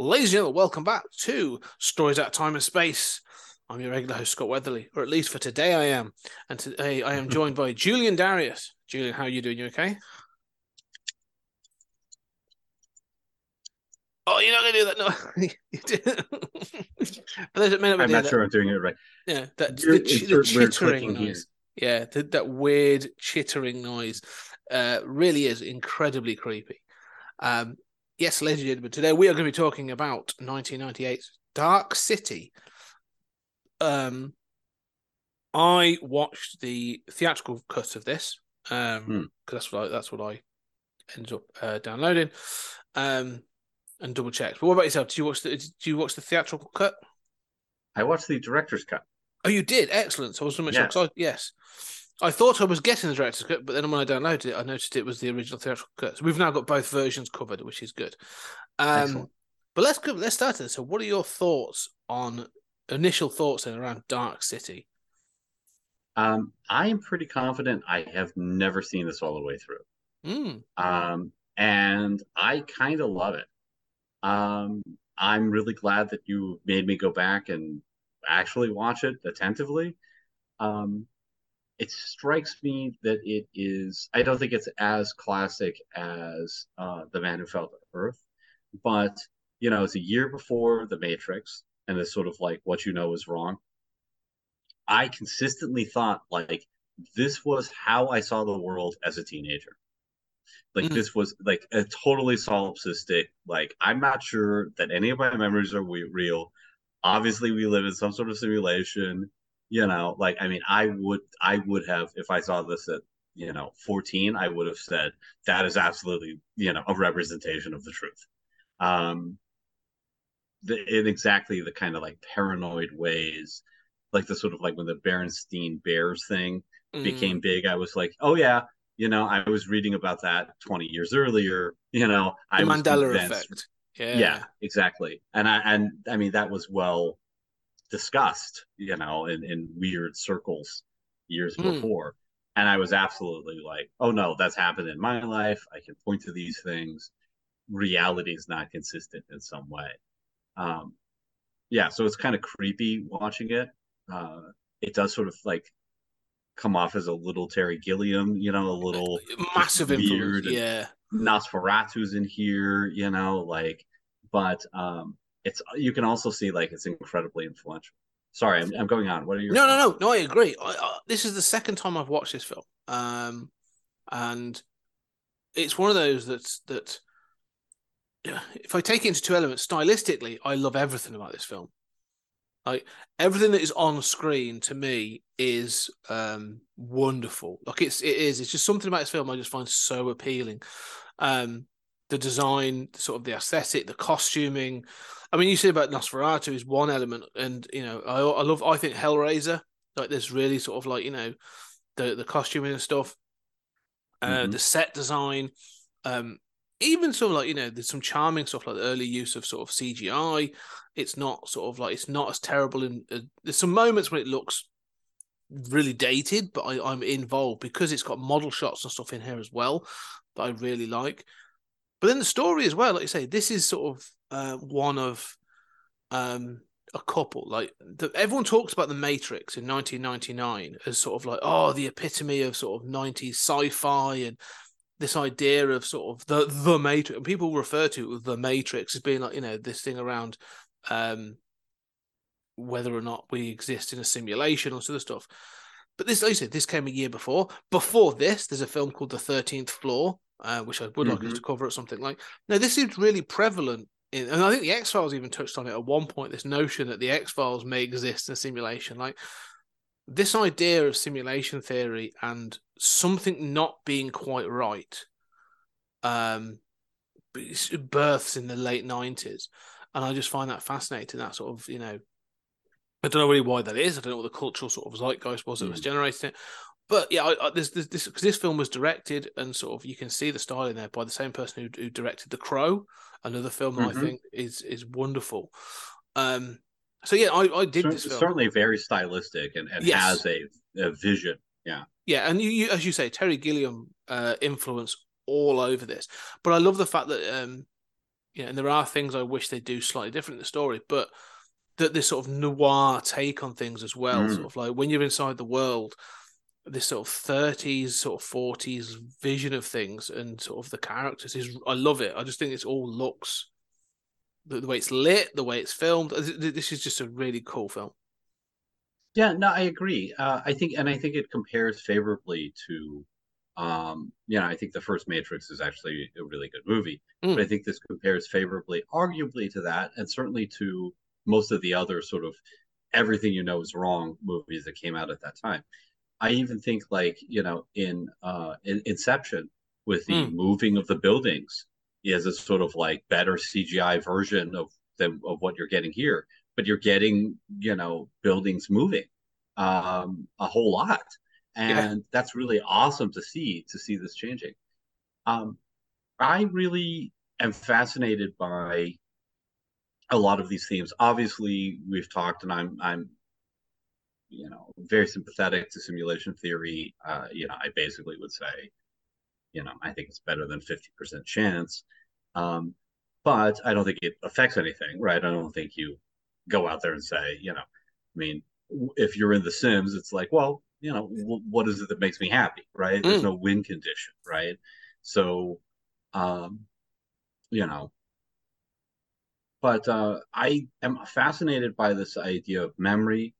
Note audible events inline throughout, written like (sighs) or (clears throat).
Ladies and gentlemen, welcome back to Stories Out of Time and Space. I'm your regular host, Scott Weatherly, or at least for today I am. And today I am (laughs) joined by Julian Darius. Julian, how are you doing? You okay? Oh, you're not going to do that? No. You (laughs) did. For those that may I'm not that- sure I'm doing it right. Yeah, that, the, the weird chittering clicking here. noise. Yeah, the, that weird chittering noise uh, really is incredibly creepy. Um, yes, ladies and gentlemen, today we are going to be talking about 1998's Dark City. Um, I watched the theatrical cut of this um, Hmm. because that's what I, that's what I ended up uh, downloading um, and double checked. But what about yourself? Did you watch the Did you watch the theatrical cut? I watched the director's cut. Oh, you did. Excellent. So I was so much make sure. Yeah. 'cause I, yes, I thought I was getting the director's cut, but then when I downloaded it, I noticed it was the original theatrical cut. So we've now got both versions covered, which is good. Um, Excellent. but let's go. Let's start it. So, what are your thoughts on initial thoughts then around Dark City? Um, I am pretty confident I have never seen this all the way through. Mm, Um, and I kind of love it. Um, I'm really glad that you made me go back and actually watch it attentively. Um, it strikes me that it is, I don't think it's as classic as uh, The Man Who Fell to Earth, but, you know, it's a year before The Matrix, and it's sort of like what you know is wrong. I consistently thought, like, this was how I saw the world as a teenager. Like Mhm. this was like a totally solipsistic. Like I'm not sure that any of my memories are we- real. Obviously, we live in some sort of simulation. You know, like I mean, I would I would have if I saw this at you know 14, I would have said that is absolutely you know a representation of the truth. Um, the, in exactly the kind of like paranoid ways, like the sort of like when the Berenstein Bears thing mm, became big, I was like, oh yeah, you know, I was reading about that 20 years earlier. You know, I the was Mandela effect. Yeah. Yeah. exactly. And I and I mean that was well discussed, you know, in in weird circles years Hmm. before. And I was absolutely like, oh no, that's happened in my life. I can point to these things. Reality is not consistent in some way. Um, yeah, so it's kind of creepy watching it. Uh, it does sort of like come off as a little Terry Gilliam, you know, a little Massive weird Yeah. Nosferatu's in here, you know, like, but um, it's you can also see like it's incredibly influential. Sorry, I'm, I'm going on. What are your No, no, thoughts? no, no. I agree. I, I, this is the second time I've watched this film, um, and it's one of those that's that. If I take it into two elements, stylistically, I love everything about this film. Like everything that is on screen to me is um, wonderful. Like it's it is. It's just something about this film I just find so appealing. Um, the design, sort of the aesthetic, the costuming. I mean, you said about Nosferatu is one element, and you know, I I love. I think Hellraiser, like this, really sort of like you know, the the costuming and stuff, uh, Mhm. the set design, um, even sort of like you know, there's some charming stuff like the early use of sort of CGI. It's not sort of like it's not as terrible. In uh, there's some moments when it looks really dated, but I, I'm involved because it's got model shots and stuff in here as well that I really like. But then the story as well, like you say, this is sort of uh, one of um, a couple. Like the, everyone talks about the Matrix in 1999 as sort of like oh the epitome of sort of 90s sci-fi and this idea of sort of the the Matrix. And people refer to the Matrix as being like you know this thing around um, whether or not we exist in a simulation or sort of stuff. But this, like I said, this came a year before. Before this, there's a film called The Thirteenth Floor, uh, which I would like us Mhm. to cover at something like. Now, this is really prevalent in, and I think the X Files even touched on it at one point. This notion that the X Files may exist in a simulation, like this idea of simulation theory and something not being quite right, um, births in the late nineties, and I just find that fascinating. That sort of you know, I don't know really why that is. I don't know what the cultural sort of zeitgeist was that was generating it. But yeah, I, I, this this this, 'cause this film was directed and sort of you can see the style in there by the same person who, who directed The Crow, another film that I think is is wonderful. Um, so yeah, I, I did film. certainly very stylistic and, and Yes. has a, a vision. Yeah. Yeah, and you, you as you say, Terry Gilliam uh, influence all over this. But I love the fact that um, yeah, and there are things I wish they do slightly different in the story, but that this sort of noir take on things as well, Mm. sort of like when you're inside the world, this sort of 30s, sort of 40s vision of things and sort of the characters is I love it. I just think it's all looks the, the way it's lit, the way it's filmed. Th- th- This is just a really cool film. Yeah, no, I agree. Uh, I think, and I think it compares favorably to, um, you know, I think the first Matrix is actually a really good movie, Mm. but I think this compares favorably, arguably to that, and certainly to most of the other sort of everything you know is wrong movies that came out at that time. I even think like, you know, in uh in Inception with the Mm. moving of the buildings is a sort of like better CGI version of than of what you're getting here but you're getting you know buildings moving um a whole lot. And that's really awesome to see to see this changing. Um i really am fascinated by a lot of these themes. Obviously we've talked and i'm i'm you know very sympathetic to simulation theory uh you know i basically would say you know i think it's better than 50% chance. Um but i don't think it affects anything right? I don't think you go out there and say you know i mean if you're in the sims it's like well you know w- what is it that makes me happy right? There's Mm. no win condition right? So um you know. But uh i am fascinated by this idea of memory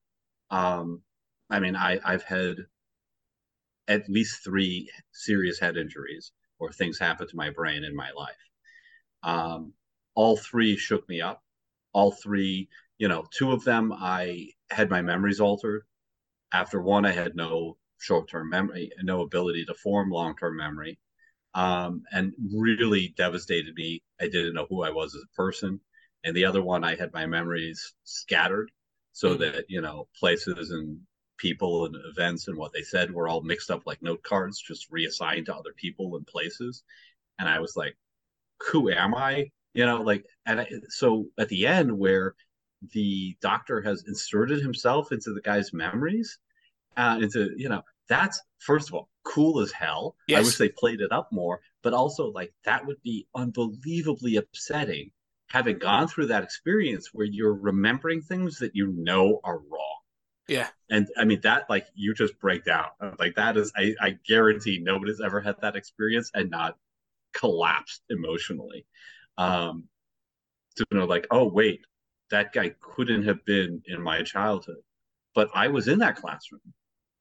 um i mean i i've had at least three serious head injuries or things happen to my brain in my life. Um all three shook me up. All three you know two of them i had my memories altered. After one i had no short-term memory no ability to form long-term memory. Um, and really devastated me. I didn't know who i was as a person. And the other one i had my memories scattered so Mhm. that you know places and people and events and what they said were all mixed up like note cards just reassigned to other people and places. And i was like who am i? You know like and I, so at the end where the doctor has inserted himself into the guy's memories uh into you know that's first of all cool as hell. I wish they played it up more but also like that would be unbelievably upsetting having gone through that experience where you're remembering things that you know are wrong. Yeah. and i mean that like you just break down. Like that is i, I guarantee nobody's ever had that experience and not collapsed emotionally. Um to know like oh wait that guy couldn't have been in my childhood. But i was in that classroom.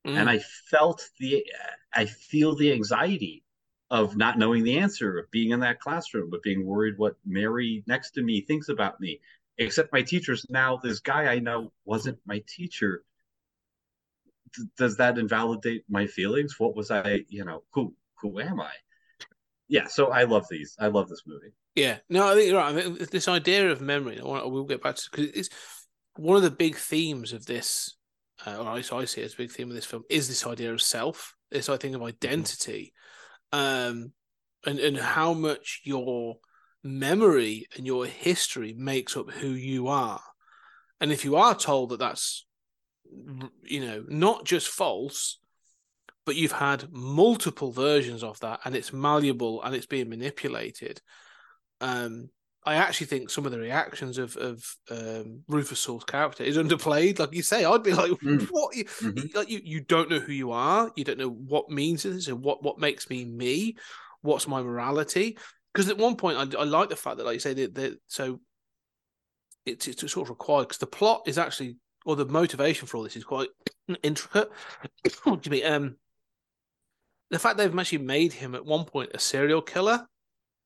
Mm. and i felt the i feel the anxiety of not knowing the answer of being in that classroom of being worried what mary next to me thinks about me. Except my teachers. Now this guy i know wasn't my teacher. D- does that invalidate my feelings? What was i you know who who am i? Yeah so i love these. I love this movie. Yeah, no, I think you're right. I mean, this idea of memory, I want, we'll get back to because it's one of the big themes of this, uh, or at least I see it as a big theme of this film, is this idea of self, this idea of identity, um, and and how much your memory and your history makes up who you are, and if you are told that that's, you know, not just false, but you've had multiple versions of that, and it's malleable and it's being manipulated um, I actually think some of the reactions of of um, Rufus Sewell's character is underplayed. Like you say, I'd be like, Mm. "What? You, Mhm. like you, you don't know who you are. You don't know what means this, and what what makes me me. What's my morality? Because at one point, I, I like the fact that, like you say, that, that so it's it's sort of required because the plot is actually or the motivation for all this is quite (clears throat) intricate. what do you mean? Um, the fact they've actually made him at one point a serial killer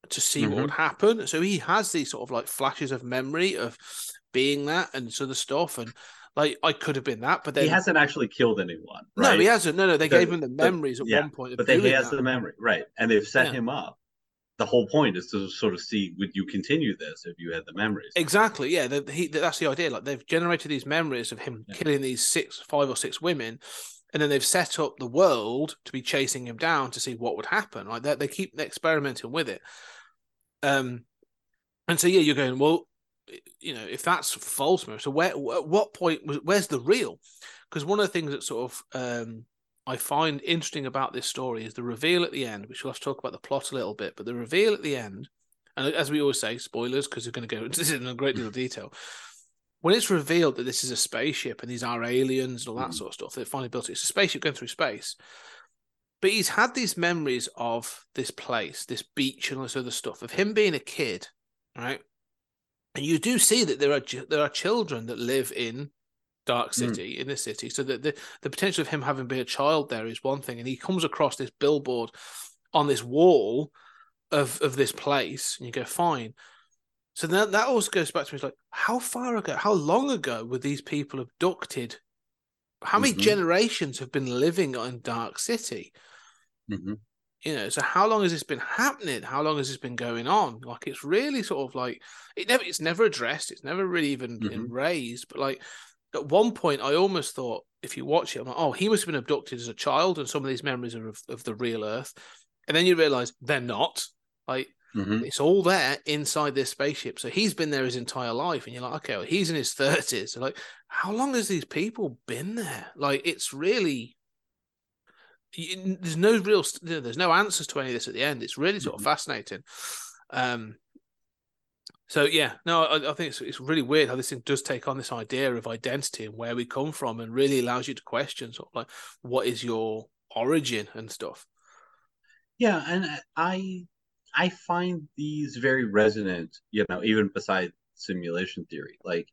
to see what mm-hmm. would happen. So he has these sort of like flashes of memory of being that and sort of stuff. And like I could have been that, but then he hasn't actually killed anyone. no, he hasn't. No, no, they But- gave him the but- memories at yeah, one point. Of but then he has that. the memory, right? And they've set Yeah. him up. The whole point is to sort of see would you continue this if you had the memories. Exactly. Yeah, the, he, that's the idea. Like they've generated these memories of him Yeah. killing these six, five or six women, and then they've set up the world to be chasing him down to see what would happen. Like they, they keep experimenting with it. Um, and so yeah, you're going well. You know, if that's false so where at what point was where's the real? Because one of the things that sort of um, I find interesting about this story is the reveal at the end, which we'll have to talk about the plot a little bit, but the reveal at the end, and as we always say, spoilers, because we're going to go (laughs) into this in a great deal of detail. When it's revealed that this is a spaceship and these are aliens and all that Mhm. sort of stuff, they finally built it. It's a spaceship going through space. But he's had these memories of this place, this beach, and all this other stuff of him being a kid, right? And you do see that there are there are children that live in Dark Mm. City in the city. So that the the potential of him having been a child there is one thing, and he comes across this billboard on this wall of of this place, and you go fine. So then that also goes back to me. It's like, how far ago, how long ago were these people abducted? How many Mhm. generations have been living in Dark City? Mhm. You know, so how long has this been happening? How long has this been going on? Like, it's really sort of like it never, it's never addressed. It's never really even been Mhm. raised. But like at one point, I almost thought if you watch it, I'm like, oh, he must have been abducted as a child, and some of these memories are of, of the real Earth. And then you realize they're not. Like, Mhm. it's all there inside this spaceship. So he's been there his entire life, and you're like, okay, well, he's in his thirties. So like, how long has these people been there? Like, it's really you- there's no real st- you know, there's no answers to any of this at the end. It's really sort of fascinating. Um. So yeah, no, I, I think it's it's really weird how this thing does take on this idea of identity and where we come from, and really allows you to question sort of like what is your origin and stuff. Yeah, and I I find these very resonant, you know, even beside simulation theory. Like,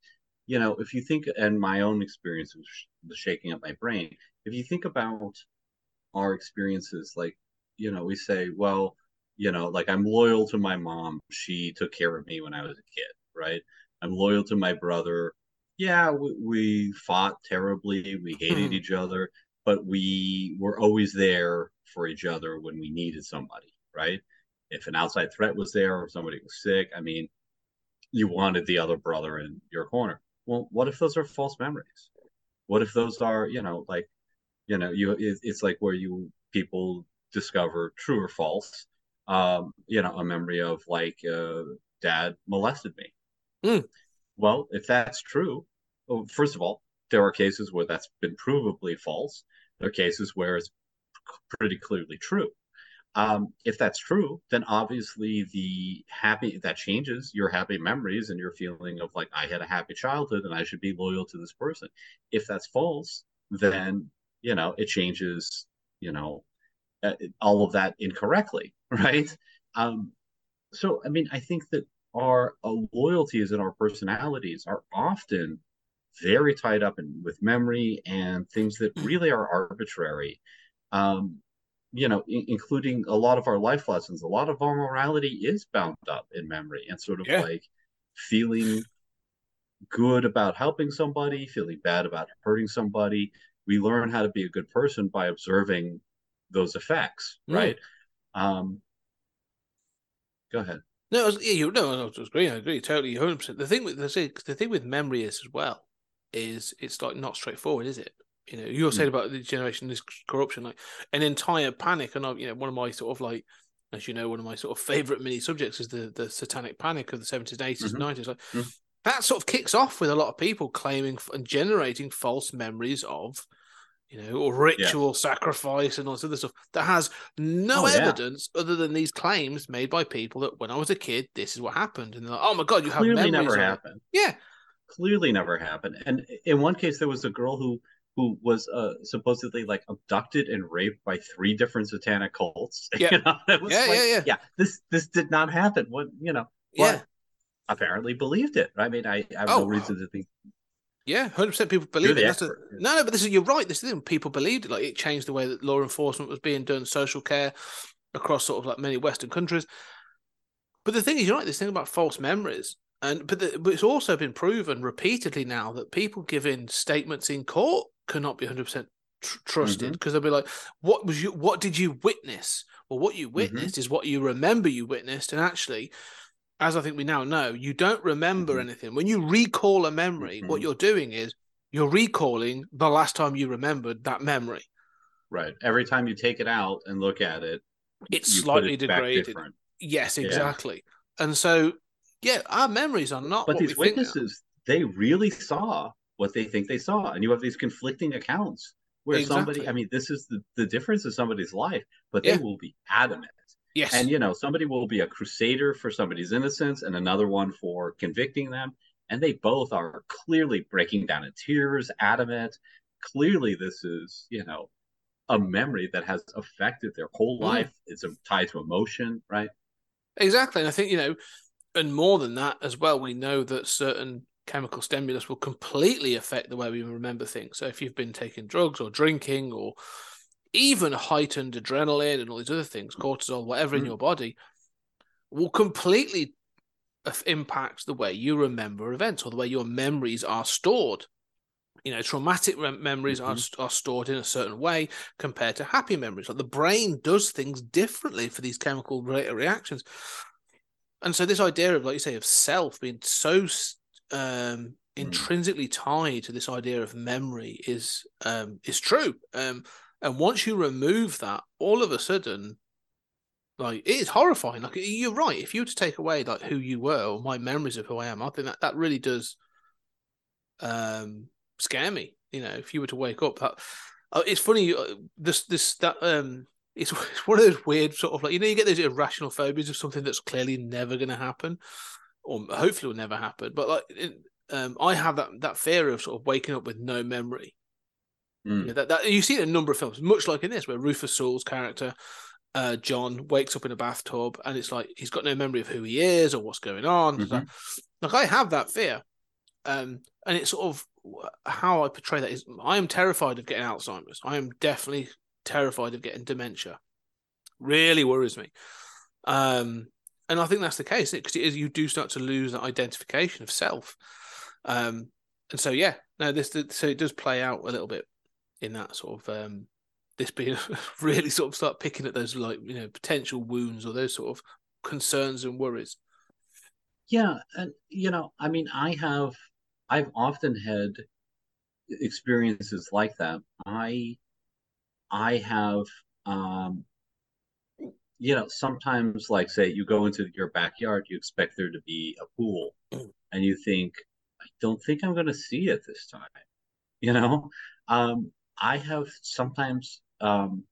you know, if you think, and my own experience was shaking up my brain. If you think about our experiences, like, you know, we say, well, you know, like I'm loyal to my mom. She took care of me when I was a kid, right? I'm loyal to my brother. Yeah, we, we fought terribly. We hated Hmm. each other, but we were always there for each other when we needed somebody, right? If an outside threat was there or somebody was sick, I mean, you wanted the other brother in your corner. Well, what if those are false memories? What if those are, you know, like, you know, you it, it's like where you people discover true or false, um, you know, a memory of like, uh, dad molested me. Mm. Well, if that's true, well, first of all, there are cases where that's been provably false. There are cases where it's pretty clearly true. Um, if that's true, then obviously the happy that changes your happy memories and your feeling of like I had a happy childhood and I should be loyal to this person. If that's false, then you know it changes you know uh, all of that incorrectly, (laughs) right? Um, so I mean, I think that our uh, loyalties and our personalities are often very tied up in with memory and things that really are arbitrary. Um, you know, in- including a lot of our life lessons. A lot of our morality is bound up in memory and sort of Yeah. like feeling good about helping somebody, feeling bad about hurting somebody. We learn how to be a good person by observing those effects, Mm. right? Um, go ahead. No, I was, yeah, you no, I was agree. I agree totally, hundred percent. The thing with the thing, the thing with memory is as well is it's like not straightforward, is it? You know, you were saying about the generation, this corruption, like an entire panic, and I, you know, one of my sort of like, as you know, one of my sort of favorite mini subjects is the the satanic panic of the seventies, eighties, Mhm. nineties. Like Mhm. that sort of kicks off with a lot of people claiming and generating false memories of. You know, or ritual sacrifice and all this other stuff that has no Oh, yeah. evidence other than these claims made by people that when I was a kid, this is what happened, and they're like, "Oh my god, you have Clearly memories never of it." happened. Yeah, Clearly never happened. And in one case, there was a girl who who was uh, supposedly like abducted and raped by three different satanic cults. (laughs) Yeah. You know, it was Yeah, like, yeah, yeah. This this did not happen. What you know? yeah, apparently believed it. I mean, I, I have Oh. no reason to think. Yeah. Hundred percent. People believe it. The- no, no, but this is you're right. This thing. People believed it. Like it changed the way that law enforcement was being done, social care across sort of like many Western countries. But the thing is, you're right. This thing about false memories, and but, the, but it's also been proven repeatedly now that people giving statements in court cannot be 100 percent tr- trusted mm-hmm. because they'll be like, "What was you? What did you witness? Well, what you mm-hmm. witnessed is what you remember you witnessed, and actually." As I think we now know, you don't remember Mhm. anything. When you recall a memory, what Mhm. you're doing is you're recalling the last time you remembered that memory. Right. Every time you take it out and look at it, It's slightly it degraded. Yes, Yeah. exactly. And so, yeah, our memories are not. But what these we think they witnesses, they really saw what they think they saw, and you have these conflicting accounts where somebody. I mean, this is the the difference in somebody's life, but Yeah. they will be adamant. Yes, And you know, somebody will be a crusader for somebody's innocence, and another one for convicting them, and they both are clearly breaking down in tears, adamant. Clearly, this is you know a memory that has affected their whole life. It's a, tied to emotion, right? exactly. And I think you know, and more than that as well, we know that certain chemical stimulus will completely affect the way we remember things. So if you've been taking drugs or drinking or even heightened adrenaline and all these other things, cortisol, whatever in Mm. your body, will completely impact the way you remember events or the way your memories are stored. You know, traumatic rem- memories are, are stored in a certain way compared to happy memories. Like the brain does things differently for these chemical related reactions. And so, this idea of, like you say, of self being so um, intrinsically tied to this idea of memory is um, is true. Um, and once you remove that, all of a sudden, like it is horrifying. Like you're right. If you were to take away like who you were or my memories of who I am, I think that that really does um scare me. You know, if you were to wake up, that uh, it's funny. Uh, this this that um. It's, (laughs) it's one of those weird sort of like you know you get those irrational phobias of something that's clearly never going to happen, or hopefully will never happen. But like it, um, I have that that fear of sort of waking up with no memory. Mm. You know, that, that you see it in a number of films, much like in this, where Rufus Sewell's character, uh, John, wakes up in a bathtub and it's like he's got no memory of who he is or what's going on. Mhm. Like, like, I have that fear, um, and it's sort of how I portray that is I am terrified of getting Alzheimer's. I am definitely terrified of getting dementia. Really worries me. Um, and I think that's the case because it is you do start to lose that identification of self. Um, and so yeah, no, this so it does play out a little bit in that sort of um, this being (laughs) really sort of start picking at those like you know potential wounds or those sort of concerns and worries. Yeah, and you know, I mean, I have, I've often had experiences like that. I, I have, um, you know, sometimes like say you go into your backyard, you expect there to be a pool, and you think, I don't think I'm going to see it this time. (laughs) You know, um, I have sometimes um,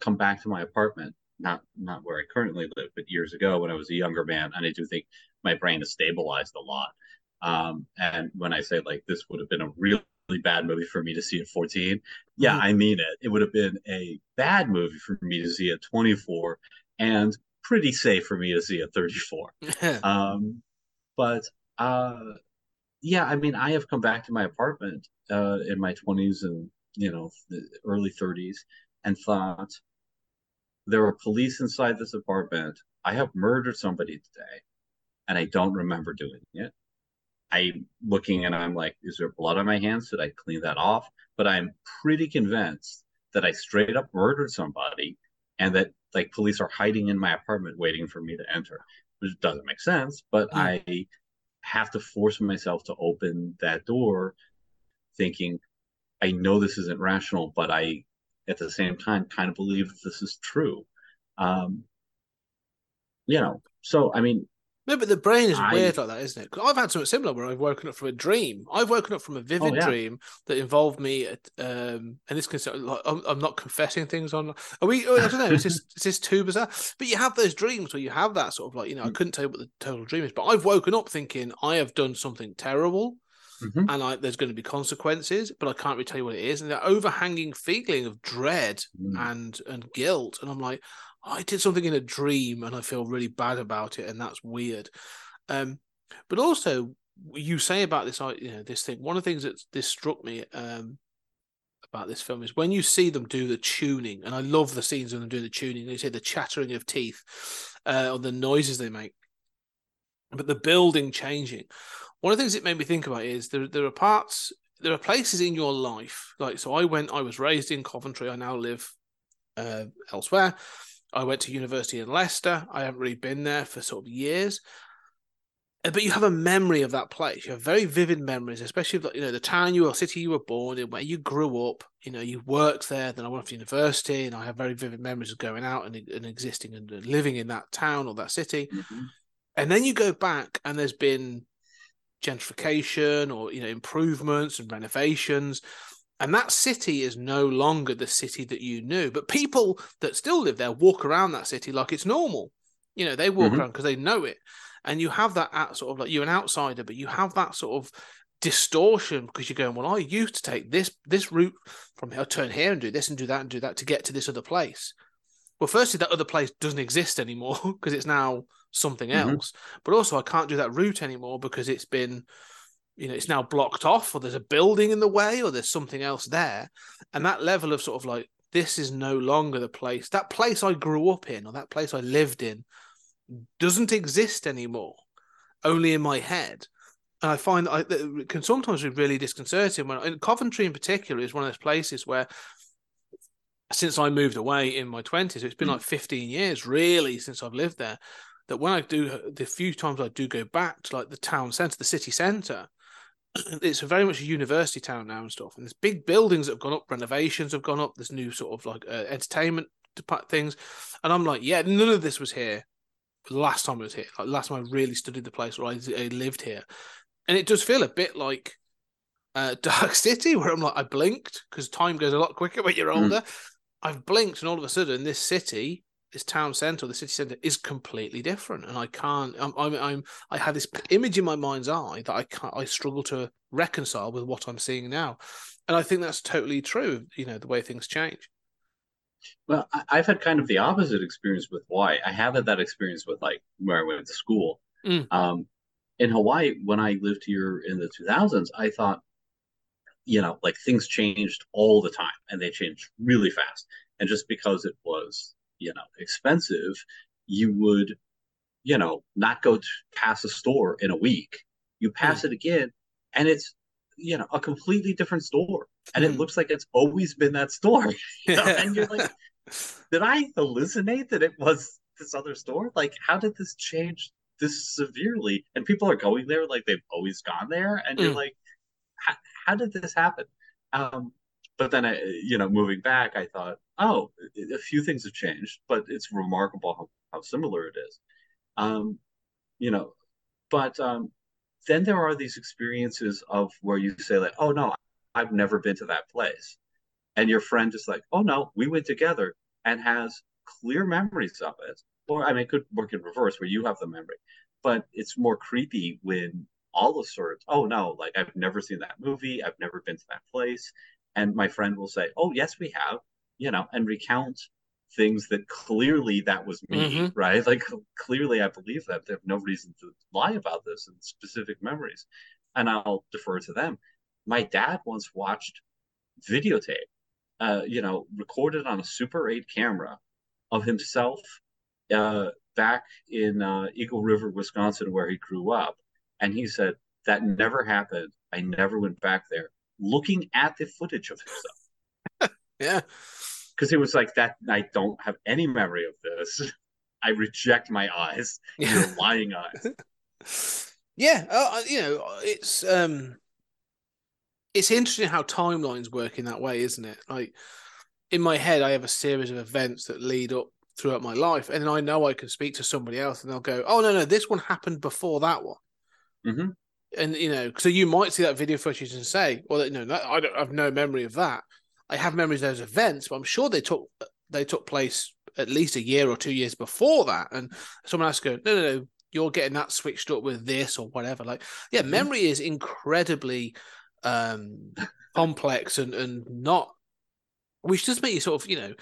come back to my apartment, not not where I currently live, but years ago when I was a younger man, and I do think my brain has stabilized a lot. Um, and when I say like this would have been a really bad movie for me to see at 14, yeah, Mhm. I mean it. It would have been a bad movie for me to see at 24, and pretty safe for me to see at 34. (laughs) Um, but uh, yeah, I mean, I have come back to my apartment uh, in my 20s and you know the early 30s and thought there were police inside this apartment. I have murdered somebody today, and I don't remember doing it. I'm looking and I'm like, is there blood on my hands? Did I clean that off? But I'm pretty convinced that I straight up murdered somebody and that like police are hiding in my apartment waiting for me to enter. Which doesn't make sense, but Hmm. I have to force myself to open that door thinking I know this isn't rational, but I at the same time kind of believe that this is true. Um, you know, so I mean, No, but the brain is I- weird like that, isn't it? 'Cause I've had something similar where I've woken up from a dream. I've woken up from a vivid Oh, yeah. dream that involved me at, um, and this can like I'm, I'm not confessing things on. Are we? I don't know. Is this is this too bizarre? But you have those dreams where you have that sort of like you know I Mm. couldn't tell you what the total dream is, but I've woken up thinking I have done something terrible mhm. and I, there's going to be consequences, but I can't really tell you what it is. And that overhanging feeling of dread Mm. and and guilt, and I'm like, I did something in a dream, and I feel really bad about it, and that's weird. Um, but also, you say about this, you know, this thing. One of the things that this struck me um about this film is when you see them do the tuning, and I love the scenes of them doing the tuning. They say the chattering of teeth, uh, or the noises they make. but the building changing. One of the things it made me think about is there there are parts there are places in your life like so I went I was raised in Coventry. I now live uh, elsewhere. I went to university in Leicester. I haven't really been there for sort of years. Uh, but you have a memory of that place. You have very vivid memories especially of, you know the town you or city you were born in where you grew up. You know you worked there then I went to university and I have very vivid memories of going out and, and existing and living in that town or that city. Mhm. and then you go back and there's been gentrification or you know improvements and renovations. And that city is no longer the city that you knew. But people that still live there walk around that city like it's normal. You know they walk Mhm. around because they know it. And you have that at sort of like you're an outsider but you have that sort of distortion because you're going well i used to take this this route from here turn here and do this and do that and do that to get to this other place. Well firstly that other place doesn't exist anymore (laughs) because it's now something Mhm. else. But also i can't do that route anymore because it's been you know it's now blocked off or there's a building in the way or there's something else there. And that level of sort of like this is no longer the place. That place i grew up in or that place i lived in doesn't exist anymore only in my head. And i find that, I, that it can sometimes be really disconcerting when and coventry in particular is one of those places where since i moved away in my 20s it's been Mm. like 15 years really since i've lived there that when i do the few times i do go back to like the town centre the city centre (clears throat) it's very much a university town now and stuff and there's big buildings that have gone up renovations have gone up there's new sort of like uh, entertainment things and i'm like yeah none of this was here the last time i was here like last time i really studied the place where i, I lived here and it does feel a bit like uh, (laughs) dark city where i'm like i blinked because time goes a lot quicker when you're Mm. older i've blinked and all of a sudden this city this town centre, the city centre, is completely different, and I can't. I'm, I'm, I'm, I have this image in my mind's eye that I can't. I struggle to reconcile with what I'm seeing now, and I think that's totally true. You know, the way things change. Well, I've had kind of the opposite experience with Hawaii. I have had that experience with like where I went to school. Mm. Um, in Hawaii, when I lived here in the 2000s, I thought, you know, like things changed all the time and they changed really fast. And just because it was, you know, expensive, you would, you know, not go to pass a store in a week. You pass it again, and it's, you know, a completely different store. And it Mhm. looks like it's always been that store. (laughs) You know, and you're like, (laughs) did I hallucinate that it was this other store? Like, how did this change this severely? And people are going there like they've always gone there, and you're Mm. like, how, how did this happen? Um, but then I, you know, moving back, I thought, oh, a few things have changed, but it's remarkable how, how similar it is. Um, you know, but um, then there are these experiences of where you say like, oh no, I've never been to that place, and your friend is like, oh no, we went together and has clear memories of it. Or I mean, it could work in reverse where you have the memory, but it's more creepy when all of sorts. Oh no, like I've never seen that movie. I've never been to that place, and my friend will say, oh yes, we have, you know, and recount things that clearly that was me, Mhm. right? Like clearly I believe that. They have no reason to lie about this in specific memories, and I'll defer to them. My dad once watched videotape uh, you know, recorded on a Super 8 camera of himself uh, back in uh, Eagle River, Wisconsin, where he grew up. And he said, That never happened. I never went back there. Looking at the footage of himself. (laughs) yeah, Because it was like, That I don't have any memory of this. (laughs) I reject my eyes. (laughs) yeah. Your lying eyes. yeah, uh, you know, it's um, it's interesting how timelines work in that way, isn't it? Like in my head, I have a series of events that lead up throughout my life, and then I know I can speak to somebody else, and they'll go, "Oh no, no, this one happened before that one." hmm And you know, so you might see that video footage and say, "Well, no, that, I don't I have no memory of that. I have memories of those events, but I'm sure they took they took place at least a year or two years before that." And someone else go, "No, no, no, you're getting that switched up with this or whatever." Like, yeah, Mhm. memory is incredibly um (laughs) complex and and not, which does make you sort of, you know,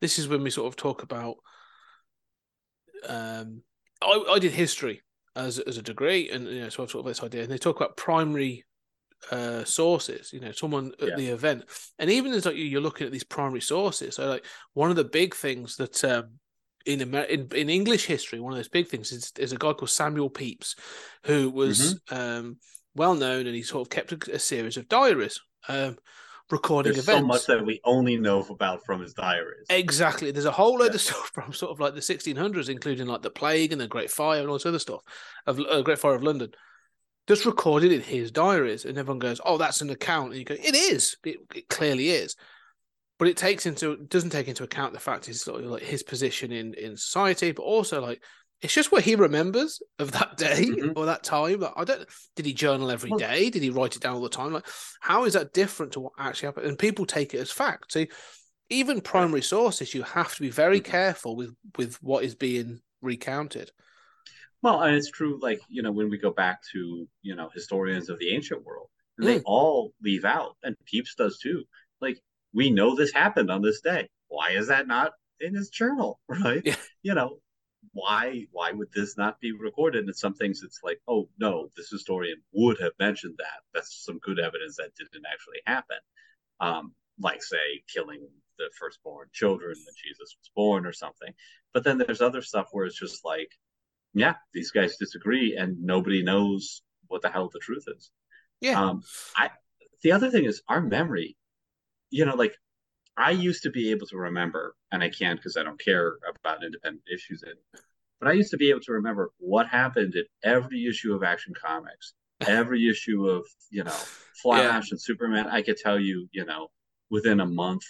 this is when we sort of talk about. Um, I, I did history as as a degree, and you know, so I've sort of this idea, and they talk about primary uh sources. You know, someone at Yeah. the event, and even as like you- you're looking at these primary sources, so like one of the big things that um, in, Amer- in in English history, one of those big things is, is a guy called Samuel Pepys, who was um, well known, and he sort of kept a, a series of diaries, um, recording There's events. so much that we only know about from his diaries. Exactly. There's a whole load Yeah. of (laughs) stuff from sort of like the 1600s, including like the plague and the Great Fire and all this other stuff of uh, Great Fire of London, just recorded in his diaries. And everyone goes, "Oh, that's an account." And you go, "It is. It, it clearly is." But it takes into doesn't take into account the fact is sort of like his position in in society, but also like it's just what he remembers of that day Mhm. or that time. Like, I don't. Did he journal every day? Did he write it down all the time? Like, how is that different to what actually happened? And people take it as fact. So even primary sources, you have to be very Mhm. careful with with what is being recounted. Well, and it's true, like, you know, when we go back to, you know, historians of the ancient world, they Mm. all leave out, and Pepys does too. Like, we know this happened on this day. Why is that not in his journal? (laughs) Right? Yeah. You know, why why would this not be recorded? And some things it's like, oh no, this historian would have mentioned that. That's some good evidence that didn't actually happen. Um, like say killing the firstborn children when Jesus was born or something. But then there's other stuff where it's just like, yeah, these guys disagree and nobody knows what the hell the truth is. Yeah. Um, I the other thing is our memory, you know, like I used to be able to remember, and I can't because I don't care about independent issues in but I used to be able to remember what happened in every issue of Action Comics, every (laughs) issue of, you know, Flash and Superman. I could tell you, you know, within a month,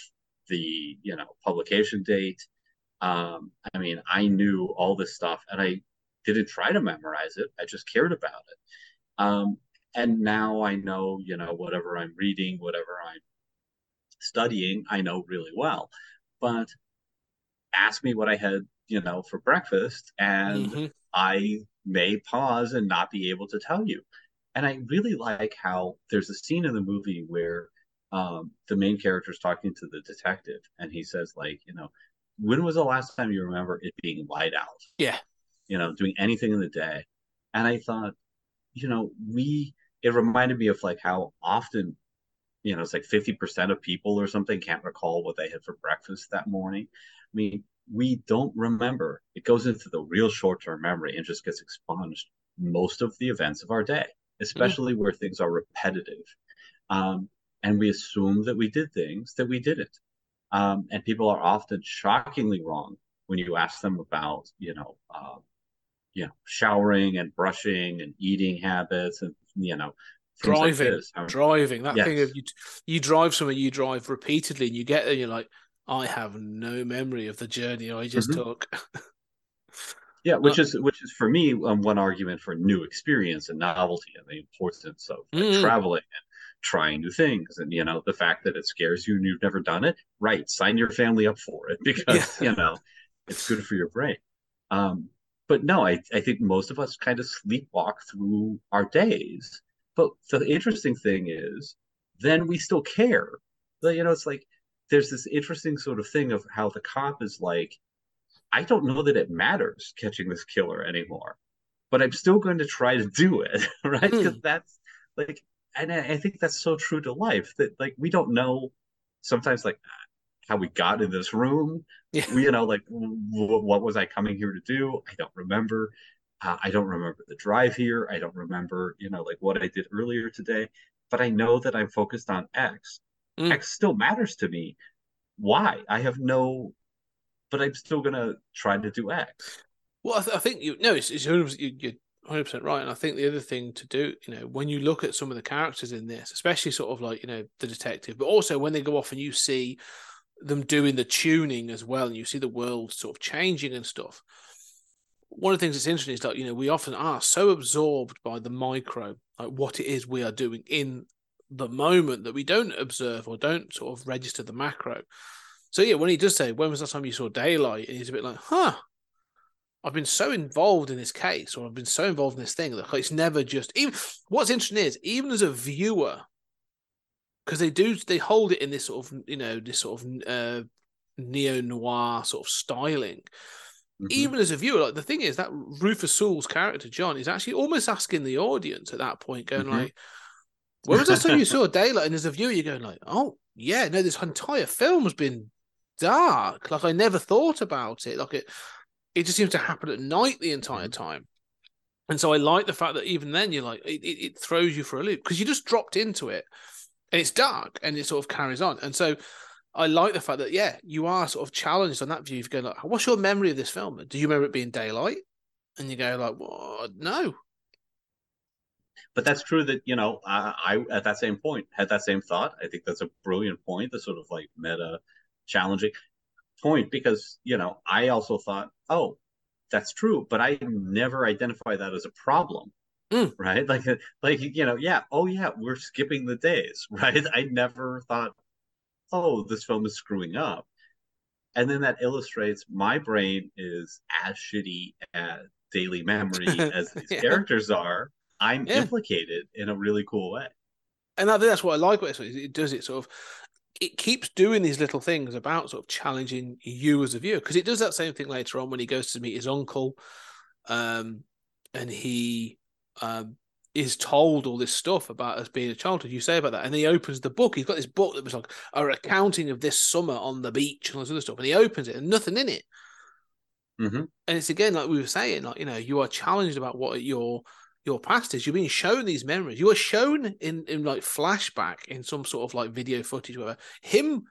the, you know, publication date. Um, I mean, I knew all this stuff and I didn't try to memorize it. I just cared about it. Um, and now I know, you know, whatever I'm reading, whatever I'm studying, I know really well. But ask me what I had, you know, for breakfast, and Mhm. I may pause and not be able to tell you. And I really like how there's a scene in the movie where um, the main character is talking to the detective, and he says, like, you know, when was the last time you remember it being light out? Yeah. You know, doing anything in the day. And I thought, you know, we, it reminded me of like how often, you know, it's like 50% of people or something can't recall what they had for breakfast that morning. I mean, we don't remember. It goes into the real short term memory and just gets expunged most of the events of our day, especially where things are repetitive. Um, and we assume that we did things that we didn't. Um, and people are often shockingly wrong when you ask them about, you know, uh, you know, showering and brushing and eating habits and you know, things like Driving, this. How- driving. That thing of you, you drive somewhere, you drive repeatedly, and you get there, you're like, I have no memory of the journey I just Mhm. took. Yeah, (laughs) which is which is for me um, one argument for new experience and novelty and the importance of like, Mm. traveling and trying new things and you know the fact that it scares you and you've never done it. Right, sign your family up for it (laughs) because Yeah. you know it's good for your brain. Um, but no, I I think most of us kind of sleepwalk through our days. But the interesting thing is, then we still care. You know, it's like there's this interesting sort of thing of how the cop is like, I don't know that it matters catching this killer anymore, but I'm still going to try to do it, (laughs) right? Because Hmm. that's like, and I, I think that's so true to life that like we don't know sometimes like how we got in this room. Yeah. You know, like w- what was I coming here to do? I don't remember. Uh, I don't remember the drive here. I don't remember, you know, like what I did earlier today. But I know that I'm focused on X. Mm. X still matters to me. Why? I have no, but I'm still gonna try to do X. Well, I, th- I think you no, it's, it's 100%, you, you're 100 percent right, and I think the other thing to do, you know, when you look at some of the characters in this, especially sort of like you know the detective, but also when they go off and you see them doing the tuning as well, and you see the world sort of changing and stuff. One of the things that's interesting is that you know we often are so absorbed by the micro, like what it is we are doing in the moment that we don't observe or don't sort of register the macro. So yeah, when he does say, "When was the time you saw daylight?" and he's a bit like, "Huh." I've been so involved in this case, or I've been so involved in this thing that it's never just even. What's interesting is even as a viewer, because they do they hold it in this sort of you know this sort of uh, neo noir sort of styling. Mhm. Even as a viewer, like the thing is that Rufus Sewell's character John is actually almost asking the audience at that point, going Mhm. like, "When was the last time you (laughs) saw daylight?" And as a viewer, you're going like, "Oh yeah, no, this entire film has been dark. Like I never thought about it. Like it, It just seems to happen at night the entire time. And so I like the fact that even then you're like it, it, it throws you for a loop because you just dropped into it and it's dark and it sort of carries on. And so I like the fact that yeah, you are sort of challenged on that view. You go like, what's your memory of this film? Do you remember it being daylight? And you go like, well, no. But that's true that you know I, I at that same point had that same thought. I think that's a brilliant point. The sort of like meta challenging point because you know I also thought, oh, that's true, but I never identify that as a problem. Mm. Right, like, like you know, yeah, oh yeah, we're skipping the days, (laughs) right? I never thought, oh, this film is screwing up, and then that illustrates my brain is as shitty at daily memory (laughs) as these Yeah. characters are. I'm Yeah. implicated in a really cool way. and I think that's what I like about it. It does it sort of, it keeps doing these little things about sort of challenging you as a viewer because it does that same thing later on when he goes to meet his uncle, um, and he um is told all this stuff about us being a childhood. You say about that, and then he opens the book. He's got this book that was like a recounting of this summer on the beach and all this other stuff, and he opens it and nothing in it. hmm And it's again like we were saying, like you know, you are challenged about what your your past is. You're being shown these memories. You are shown in in like flashback in some sort of like video footage, whatever. Him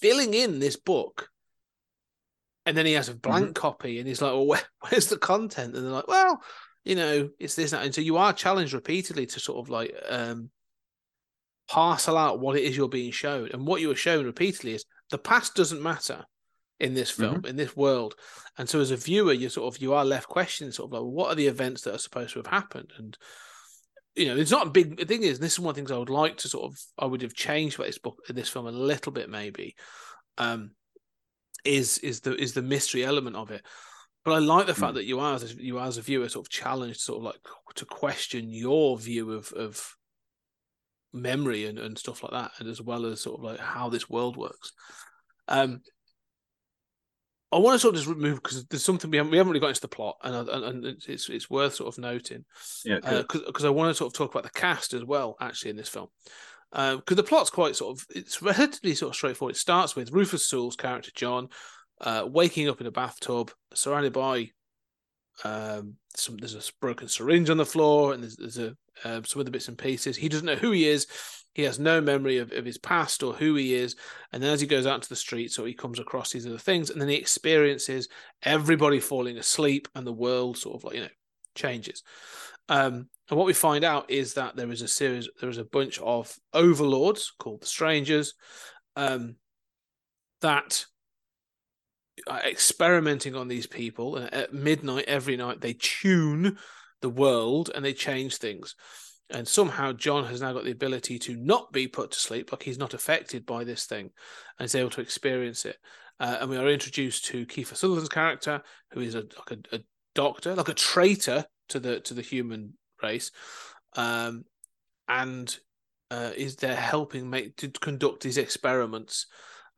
filling in this book, and then he has a blank copy, and he's like, "Well, where, (laughs) where's the content?" And they're like, "Well, you know, it's this that." And so you are challenged repeatedly to sort of like um parcel out what it is you're being shown, and what you are shown repeatedly is the past doesn't matter in this film, in this world. And so as a viewer, you're sort of you are left questioning sort of like what are the events that are supposed to have happened? And you know, it's not a big the thing is this is one of the things I would like to sort of I would have changed about this book this film a little bit maybe. Um is is the is the mystery element of it. But I like the fact Mm. that you are as you are as a viewer sort of challenged sort of like to question your view of of memory and, and stuff like that, and as well as sort of like how this world works. Um, I want to sort of just remove because there's something we haven't we haven't really got into the plot, and and, and it's- it's worth sort of noting Yeah, because I want to sort of talk about the cast as well, actually, in this film. Because the plot's quite sort of it's relatively sort of straightforward. It starts with Rufus Sewell's character John uh, waking up in a bathtub, surrounded by um, some. There's a broken syringe on the floor, and there's, there's a um, some other bits and pieces. He doesn't know who he is. He has no memory of, of his past or who he is. And then as he goes out into the street, so he comes across these other things, and then he experiences everybody falling asleep, and the world sort of like you know changes. Um, and what we find out is that there is a series, there is a bunch of overlords called the Strangers, um, that experimenting on these people. And at midnight every night, they tune the world and they change things. And somehow John has now got the ability to not be put to sleep, like he's not affected by this thing, and is able to experience it. Uh, and we are introduced to Kiefer Sutherland's character, who is a like a, a doctor, like a traitor to the to the human race, um, and uh, is there helping make to conduct these experiments,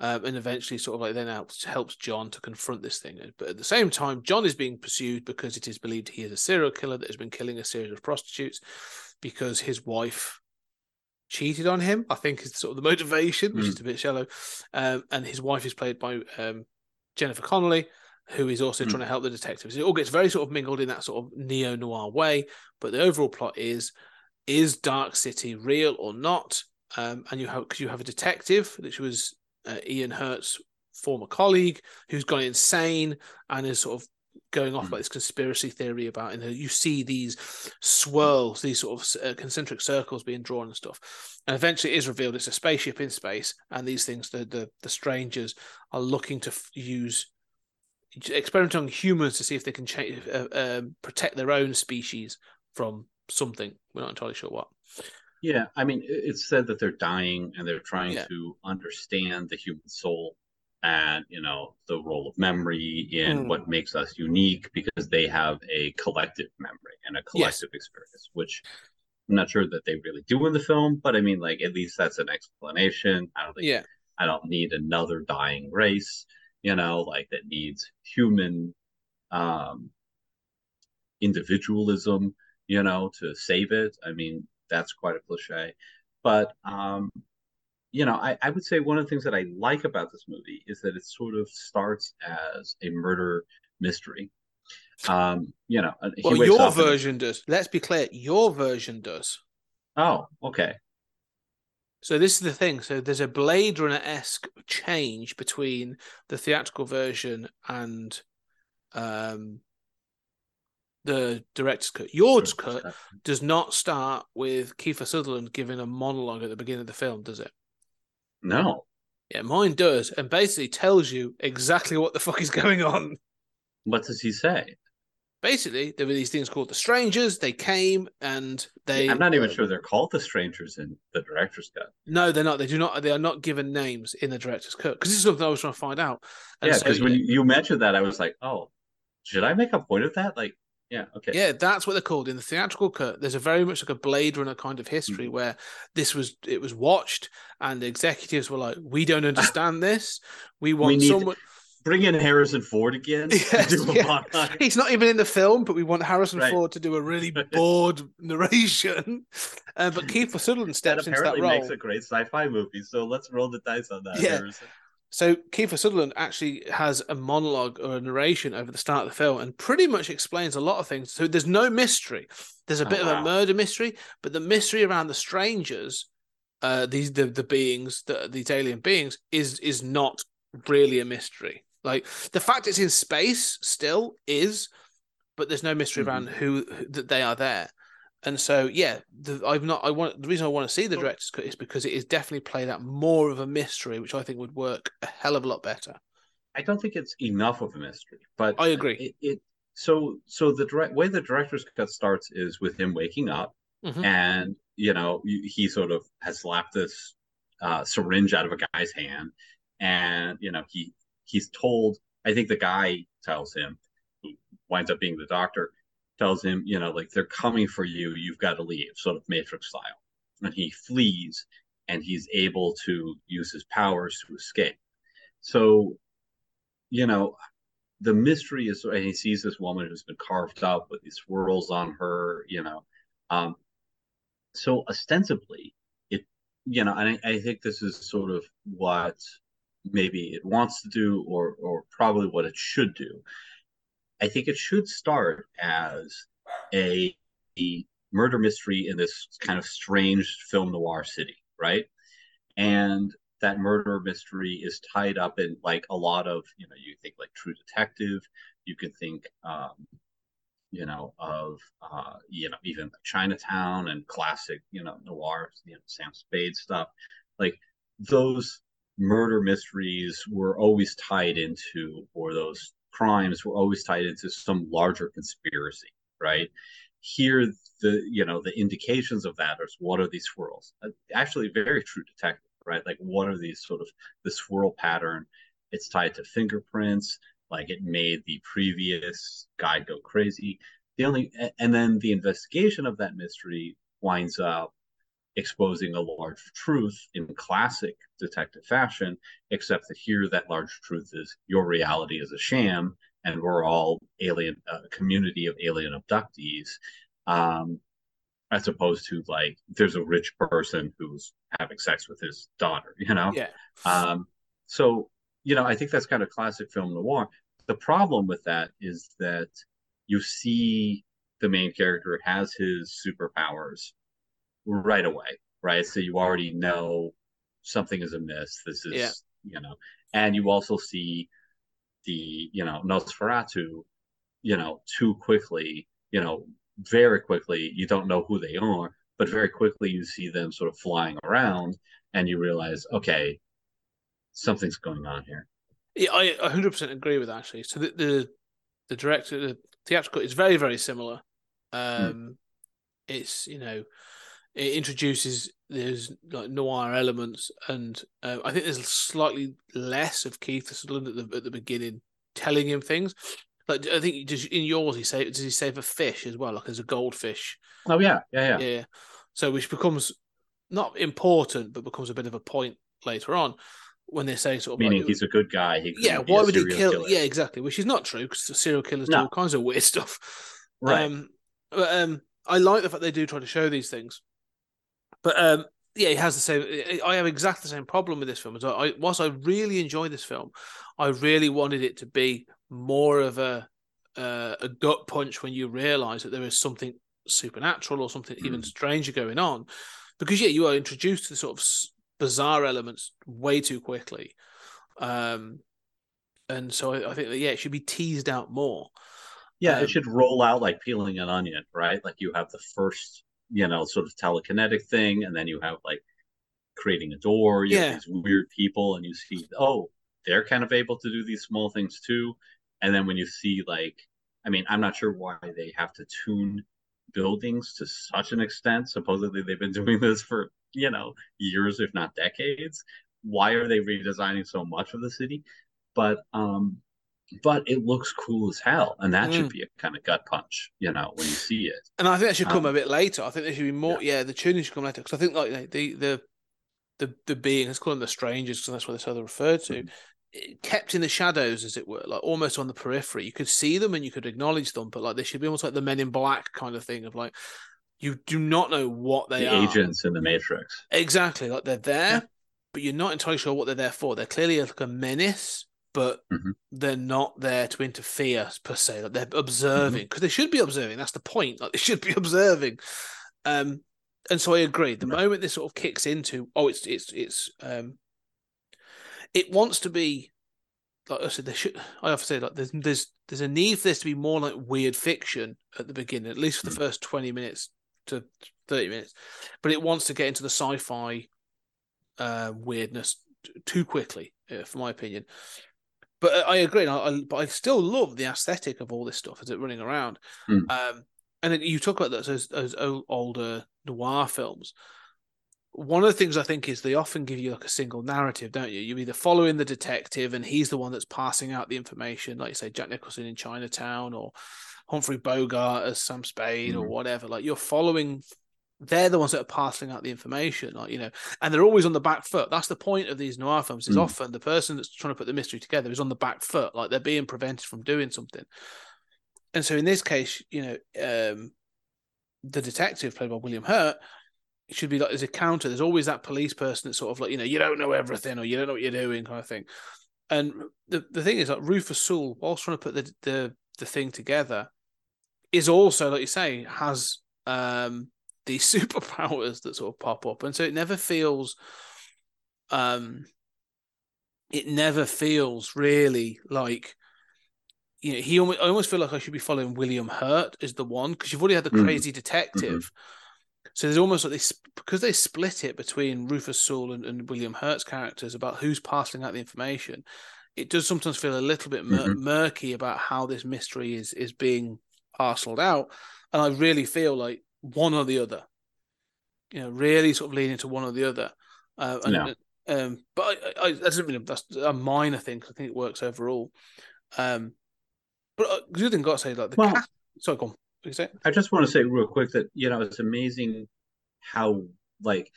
um, and eventually sort of like then helps helps John to confront this thing. But at the same time, John is being pursued because it is believed he is a serial killer that has been killing a series of prostitutes because his wife cheated on him. I think is sort of the (laughs) motivation, which Mm. is a bit shallow. Um, and his wife is played by um, Jennifer Connelly, who is also Mm. trying to help the detectives. It all gets very sort of mingled in that sort of neo noir way. But the overall plot is: is Dark City real or not? Um, and you have because you have a detective, which was uh, William Hurt's former colleague, who's gone insane and is sort of going off Mm. about this conspiracy theory about, and you see these swirls, these sort of uh, concentric circles being drawn and stuff. And eventually, it is revealed it's a spaceship in space, and these things, the the, the strangers, are looking to f- use experiment on humans to see if they can change, uh, um, protect their own species from something. We're not entirely sure what. Yeah, I mean, it- it's said that they're dying and they're trying Yeah. to understand the human soul and, you know, the role of memory in Mm. what makes us unique because they have a collective memory and a collective experience, which I'm not sure that they really do in the film, but I mean, like, at least that's an explanation. I don't think Yeah, I don't need another dying race, you know, like that needs human um individualism, you know, to save it. I mean, that's quite a cliche. But um, you know, I, I would say one of the things that I like about this movie is that it sort of starts as a murder mystery, Um, you know, he Well, your up and- version does. Let's be clear. Your version does. oh, okay. So this is the thing. So there's a Blade Runner esque change between the theatrical version and um the director's cut. Yours cut does not start with Kiefer Sutherland giving a monologue at the beginning of the film, does it? No. Yeah, mine does, and basically tells you exactly what the fuck is going on. What does he say? Basically, there were these things called the Strangers. They came and they. I'm not even sure they're called the strangers in the director's cut. No, they're not. They do not. They are not given names in the director's cut because this is something I was trying to find out. And yeah, so, because when yeah, you mentioned that, I was like, oh, should I make a point of that? Like, yeah, okay. yeah, that's what they're called in the theatrical cut. There's a very much like a Blade Runner kind of history Mm-hmm. where this was it was watched and the executives were like, "We don't understand this. We want need- someone." Bring in Harrison Ford again. (laughs) to Yes, do a yeah. He's not even in the film, but we want Harrison Right. Ford to do a really (laughs) bored narration. Uh, but Kiefer Sutherland That steps into that apparently role. makes a great sci-fi movie. So let's roll the dice on that. Yeah. Harrison. So Kiefer Sutherland actually has a monologue or a narration over the start of the film and pretty much explains a lot of things. So there's no mystery. There's a Oh, bit of a murder mystery, but the mystery around the strangers, uh, these the the beings, the, these alien beings, is is not really a mystery. Like the fact it's in space still is, but there's no mystery Mhm. around who, who that they are there. And so, yeah, the, I've not. I want the reason I want to see the director's cut is because it is definitely played out more of a mystery, which I think would work a hell of a lot better. I don't think it's enough of a mystery, but I agree. It, it so so the direct way the director's cut starts is with him waking up, Mhm. and you know he sort of has slapped this uh, syringe out of a guy's hand, and you know he he's told. I think the guy tells him, who winds up being the doctor, tells him, you know, like they're coming for you. You've got to leave, sort of Matrix style, and he flees, and he's able to use his powers to escape. So, you know, the mystery is, and he sees this woman who's been carved up with these swirls on her, you know. Um, so ostensibly, it, you know, and I, I think this is sort of what maybe it wants to do, or or probably what it should do. I think it should start as a, a murder mystery in this kind of strange film noir city, right? And that murder mystery is tied up in like a lot of, you know, you think like True Detective, you can think, um, you know, of, uh, you know, even Chinatown and classic, you know, noir, you know, Sam Spade stuff. Like those murder mysteries were always tied into, or those crimes were always tied into some larger conspiracy, right? Here, the you know the indications of that is what are these swirls? Uh, Actually, very true detective, right? Like what are these sort of the swirl pattern? It's tied to fingerprints, like it made the previous guy go crazy. The only and then the investigation of that mystery winds up exposing a large truth in classic detective fashion, except that here that large truth is your reality is a sham and we're all alien a community of alien abductees um as opposed to like there's a rich person who's having sex with his daughter you know Yeah. um so you know i think that's kind of classic film noir the problem with that is that you see the main character has his superpowers right away right so you already know something is amiss this is Yeah. you know and you also see the you know nosferatu you know too quickly you know very quickly you don't know who they are but very quickly you see them sort of flying around and you realize okay something's going on here Yeah, I 100% agree with actually. So the the, the director, the theatrical is very very similar. Um, it's you know, it introduces there's like noir elements, and uh, I think there's slightly less of Kiefer Sutherland at the at the beginning, telling him things. Like I think just in yours, he say does he save a fish as well, like as a goldfish? oh yeah yeah yeah, Yeah. So which becomes not important, but becomes a bit of a point later on when they say sort of meaning like, he's a good guy he yeah, why would he kill? killer. Yeah, exactly. Which is not true because serial killers do all kinds of weird (laughs) stuff. right Um, but um, I like the fact they do try to show these things. But um, yeah, he has the same. I have exactly the same problem with this film. As I, whilst I really enjoy this film, I really wanted it to be more of a uh, a gut punch when you realize that there is something supernatural or something even Mm. stranger going on, because yeah, you are introduced to the sort of bizarre elements way too quickly, um, and so I, I think that yeah, it should be teased out more. Yeah, Um, it should roll out like peeling an onion, right? Like you have the first, you know, sort of telekinetic thing, and then you have like creating a door. You Yeah. have these weird people, and you see, oh, they're kind of able to do these small things too. And then when you see like, I mean, I'm not sure why they have to tune buildings to such an extent. Supposedly they've been (laughs) doing this for, you know, years, if not decades. Why are they redesigning so much of the city? But um but it looks cool as hell, and that Mm. should be a kind of gut punch, you know, when you see it. And I think that should come Um, a bit later. I think there should be more. Yeah, the tuning should come later because I think like the the the the being, let's call them the strangers because that's what they're sort of referred to, Mhm. it kept in the shadows, as it were, like almost on the periphery. You could see them and you could acknowledge them, but like they should be almost like the Men in Black kind of thing of like you do not know what they the are. agents in the Matrix. Exactly, like they're there, Yeah. but you're not entirely sure what they're there for. They're clearly like a menace, but Mhm. they're not there to interfere per se. Like they're Mm-hmm. observing because they should be observing. That's the point. Like they should be (laughs) observing. Um, and so I agree. The Right. moment this sort of kicks into, oh, it's it's it's um, it wants to be. Like I said, there should. I have to say, like there's there's there's a need for this to be more like weird fiction at the beginning, at least for the Mm. first twenty minutes to thirty minutes. But it wants to get into the sci-fi uh, weirdness t- too quickly, uh, for my opinion. But uh, I agree. I, I, but I still love the aesthetic of all this stuff as it running around. Mm. Um, and then you talk about those as, as o- older noir films. One of the things I think is they often give you like a single narrative, don't you? You're either following the detective and he's the one that's passing out the information, like you say, Jack Nicholson in Chinatown or Humphrey Bogart as Sam Spade or Mhm. whatever. Like you're following, they're the ones that are passing out the information, like you know, and they're always on the back foot. That's the point of these noir films. Is Mm. often the person that's trying to put the mystery together is on the back foot, like they're being prevented from doing something. And so in this case, you know, um, the detective played by William Hurt should be like there's a counter. There's always that police person that's sort of like you know you don't know everything or you don't know what you're doing kind of thing. And the the thing is like Rufus Sewell, whilst trying to put the the the thing together, is also like you say has um these (laughs) superpowers that sort of pop up, and so it never feels um it never feels really like you know he almost, I almost feel like I should be following William Hurt as the one because you've already had the Mhm. crazy detective. So there's almost like this because they split it between Rufus Sewell and, and William Hurt's characters about who's passing out the information. It does sometimes feel a little bit mur- Mhm. murky about how this mystery is is being parceled out, and I really feel like one or the other. You know, really sort of leaning to one or the other. Uh, and, Yeah. Um, but I, I, I doesn't mean that's a minor thing because I think it works overall. Um, but uh, the other thing I got to say, like the Well- cast. Sorry, go on. You say? I just want to say real quick that you know it's amazing how like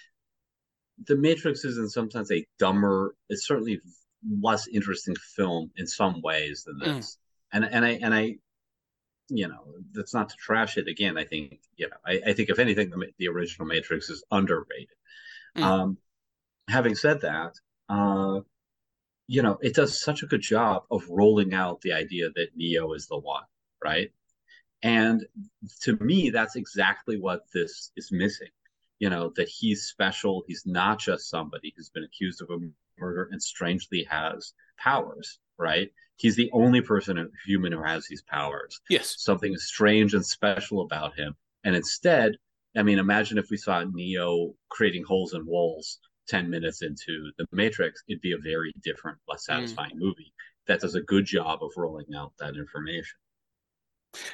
the Matrix is in some sense a dumber. It's certainly less interesting film in some ways than Mm. this. And and I and I, you know, that's not to trash it again. I think you know I, I think if anything the, the original Matrix is underrated. Mm. Um, having said that, uh, you know, it does such a good job of rolling out the idea that Neo is the one, right? And to me, that's exactly what this is missing. You know, that he's special. He's not just somebody who's been accused of a murder and strangely has powers, right? He's the only person, human, who has these powers. Yes. Something strange and special about him. And instead, I mean, imagine if we saw Neo creating holes in walls 10 minutes into the Matrix, it'd be a very different, less hmm. satisfying movie that does a good job of rolling out that information.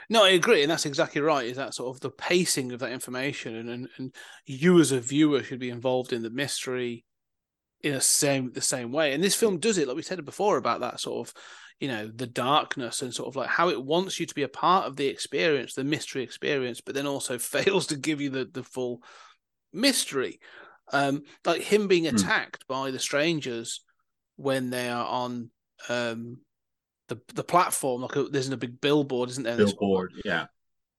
No, I agree, and that's exactly right. Is that sort of the pacing of that information, and and, and you as a viewer should be involved in the mystery in a same the same way. And this film does it, like we said before about that sort of, you know, the darkness and sort of like how it wants you to be a part of the experience, the mystery experience, but then also (laughs) fails to give you the the full mystery. Um, like him being Hmm. attacked by the strangers when they are on um the the platform, like a, there's a big billboard, isn't there? Billboard, yeah.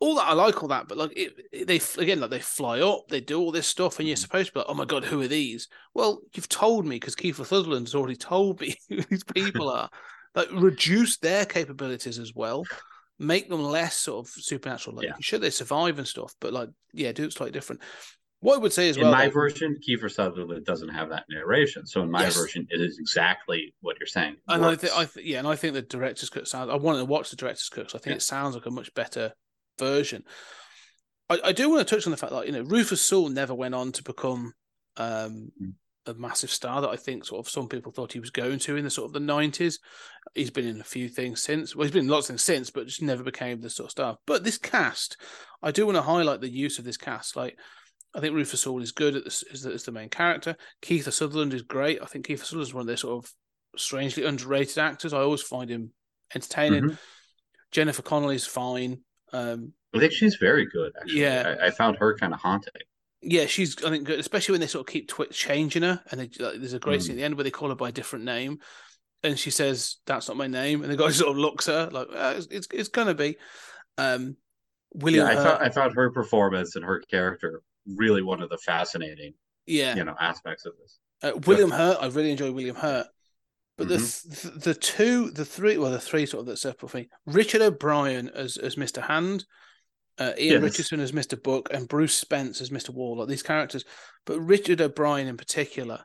All that I like all that, but like it, it- they again like they fly up, they do all this stuff, and you're Mhm. supposed to be like, oh my god, who are these? Well, you've told me because Kiefer Sutherland's already told me (laughs) who these people (laughs) are. Like reduce their capabilities as well. make them less sort of supernatural. Like Yeah. you should they survive and stuff, but like yeah, do it slightly different. What I would say as in well, my though- version, Kiefer Sutherland doesn't have that narration. So in my Yes. version, it is exactly what you're saying. It and I works. think I th- yeah, and I think the director's cut sounds. I wanted to watch the director's cut. 'cause I think Yeah. it sounds like a much better version. I, I do want to touch on the fact that you know Rufus Sewell never went on to become um, Mm. a massive star that I think sort of some people thought he was going to in the sort of the nineties. He's been in a few things since. Well, he's been in lots of things since, but just never became the sort of star. But this cast, I do want to highlight the use of this cast. Like, I think Rufus Sewell is good at this as the, as the main character. Kiefer Sutherland is great. I think Kiefer Sutherland is one of their sort of strangely underrated actors. I always find him entertaining. Mhm. Jennifer Connelly's fine. Um, I think she's very good. Actually, Yeah. I, I found her kind of haunting. yeah, she's I think good, especially when they sort of keep twi- changing her. And they, like, there's a great Mm. scene at the end where they call her by a different name, and she says, "That's not my name," and the guy (laughs) sort of looks at her like, uh, "It's it's, it's gonna be." Um, William, Yeah, I Hurt- found I found her performance and her character really one of the fascinating, yeah, you know, aspects of this. Uh, William Hurt, I really enjoy William Hurt. But the Mm-hmm. th- the two, the three, well, the three sort of that separate thing. Richard O'Brien as as Mr. Hand, uh, Ian Yes. Richardson as Mr. Book, and Bruce Spence as Mr. Warlock. These characters, but Richard O'Brien in particular.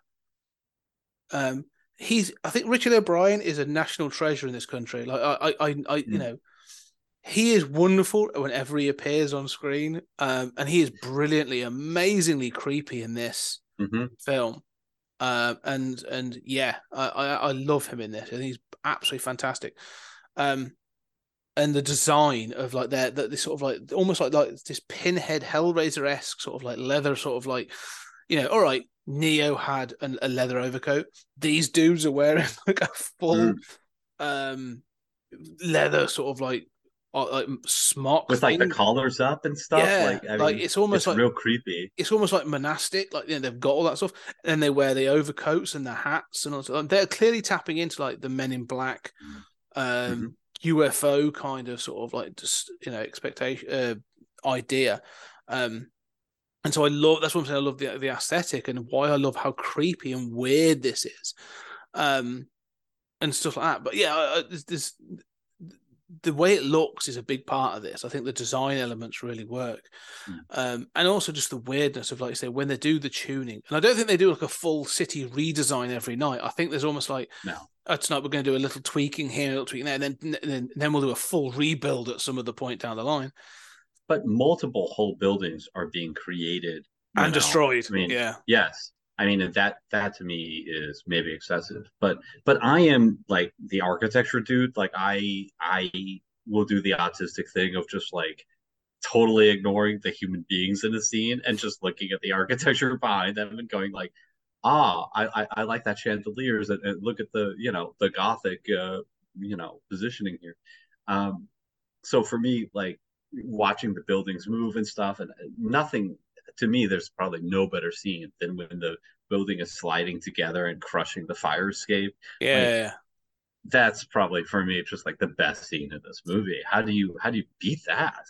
Um, he's. I think Richard O'Brien is a national treasure in this country. Like I, I, I, I you Mm. know, he is wonderful whenever he appears on screen. Um, and he is brilliantly, amazingly creepy in this hmm film. Um, and and yeah, I, I I love him in this. I think he's absolutely fantastic. Um, and the design of like their that this sort of like almost like like this pinhead Hellraiser esque sort of like leather sort of like you know, all right, Neo had an, a leather overcoat. These dudes are wearing (laughs) like a full um leather sort of like uh, like smock With like the collars up and stuff. Yeah, like, I like, it's almost it's like real creepy. it's almost like monastic, like you know, they've got all that stuff, and they wear the overcoats and the hats and all that. They're clearly tapping into like the Men in Black, um, UFO kind of sort of like just you know expectation uh, idea, um, and so I love that's what I'm saying. I love the the aesthetic and why I love how creepy and weird this is, um, and stuff like that. But yeah, there's, there's the way it looks is a big part of this. I think the design elements really work, Mm. um, and also just the weirdness of like you say when they do the tuning. And I don't think they do like a full city redesign every night. I think there's almost like No. oh, tonight we're going to do a little tweaking here, a little tweaking there, and then and then, then we'll do a full rebuild at some other point down the line But multiple whole buildings are being created and know. destroyed. I mean, yeah, Yes. I mean that that to me is maybe excessive. But but I am like the architecture dude. Like I I will do the autistic thing of just like totally ignoring the human beings in the scene and just looking at the (laughs) architecture behind them and going like, ah, I I, I like that chandeliers and, and look at the you know the gothic uh you know positioning here. Um so for me like watching the buildings move and stuff and nothing to me, there's probably no better scene than when the building is sliding together and crushing the fire escape. yeah. That's probably for me just like the best scene in this movie. How do you how do you beat that?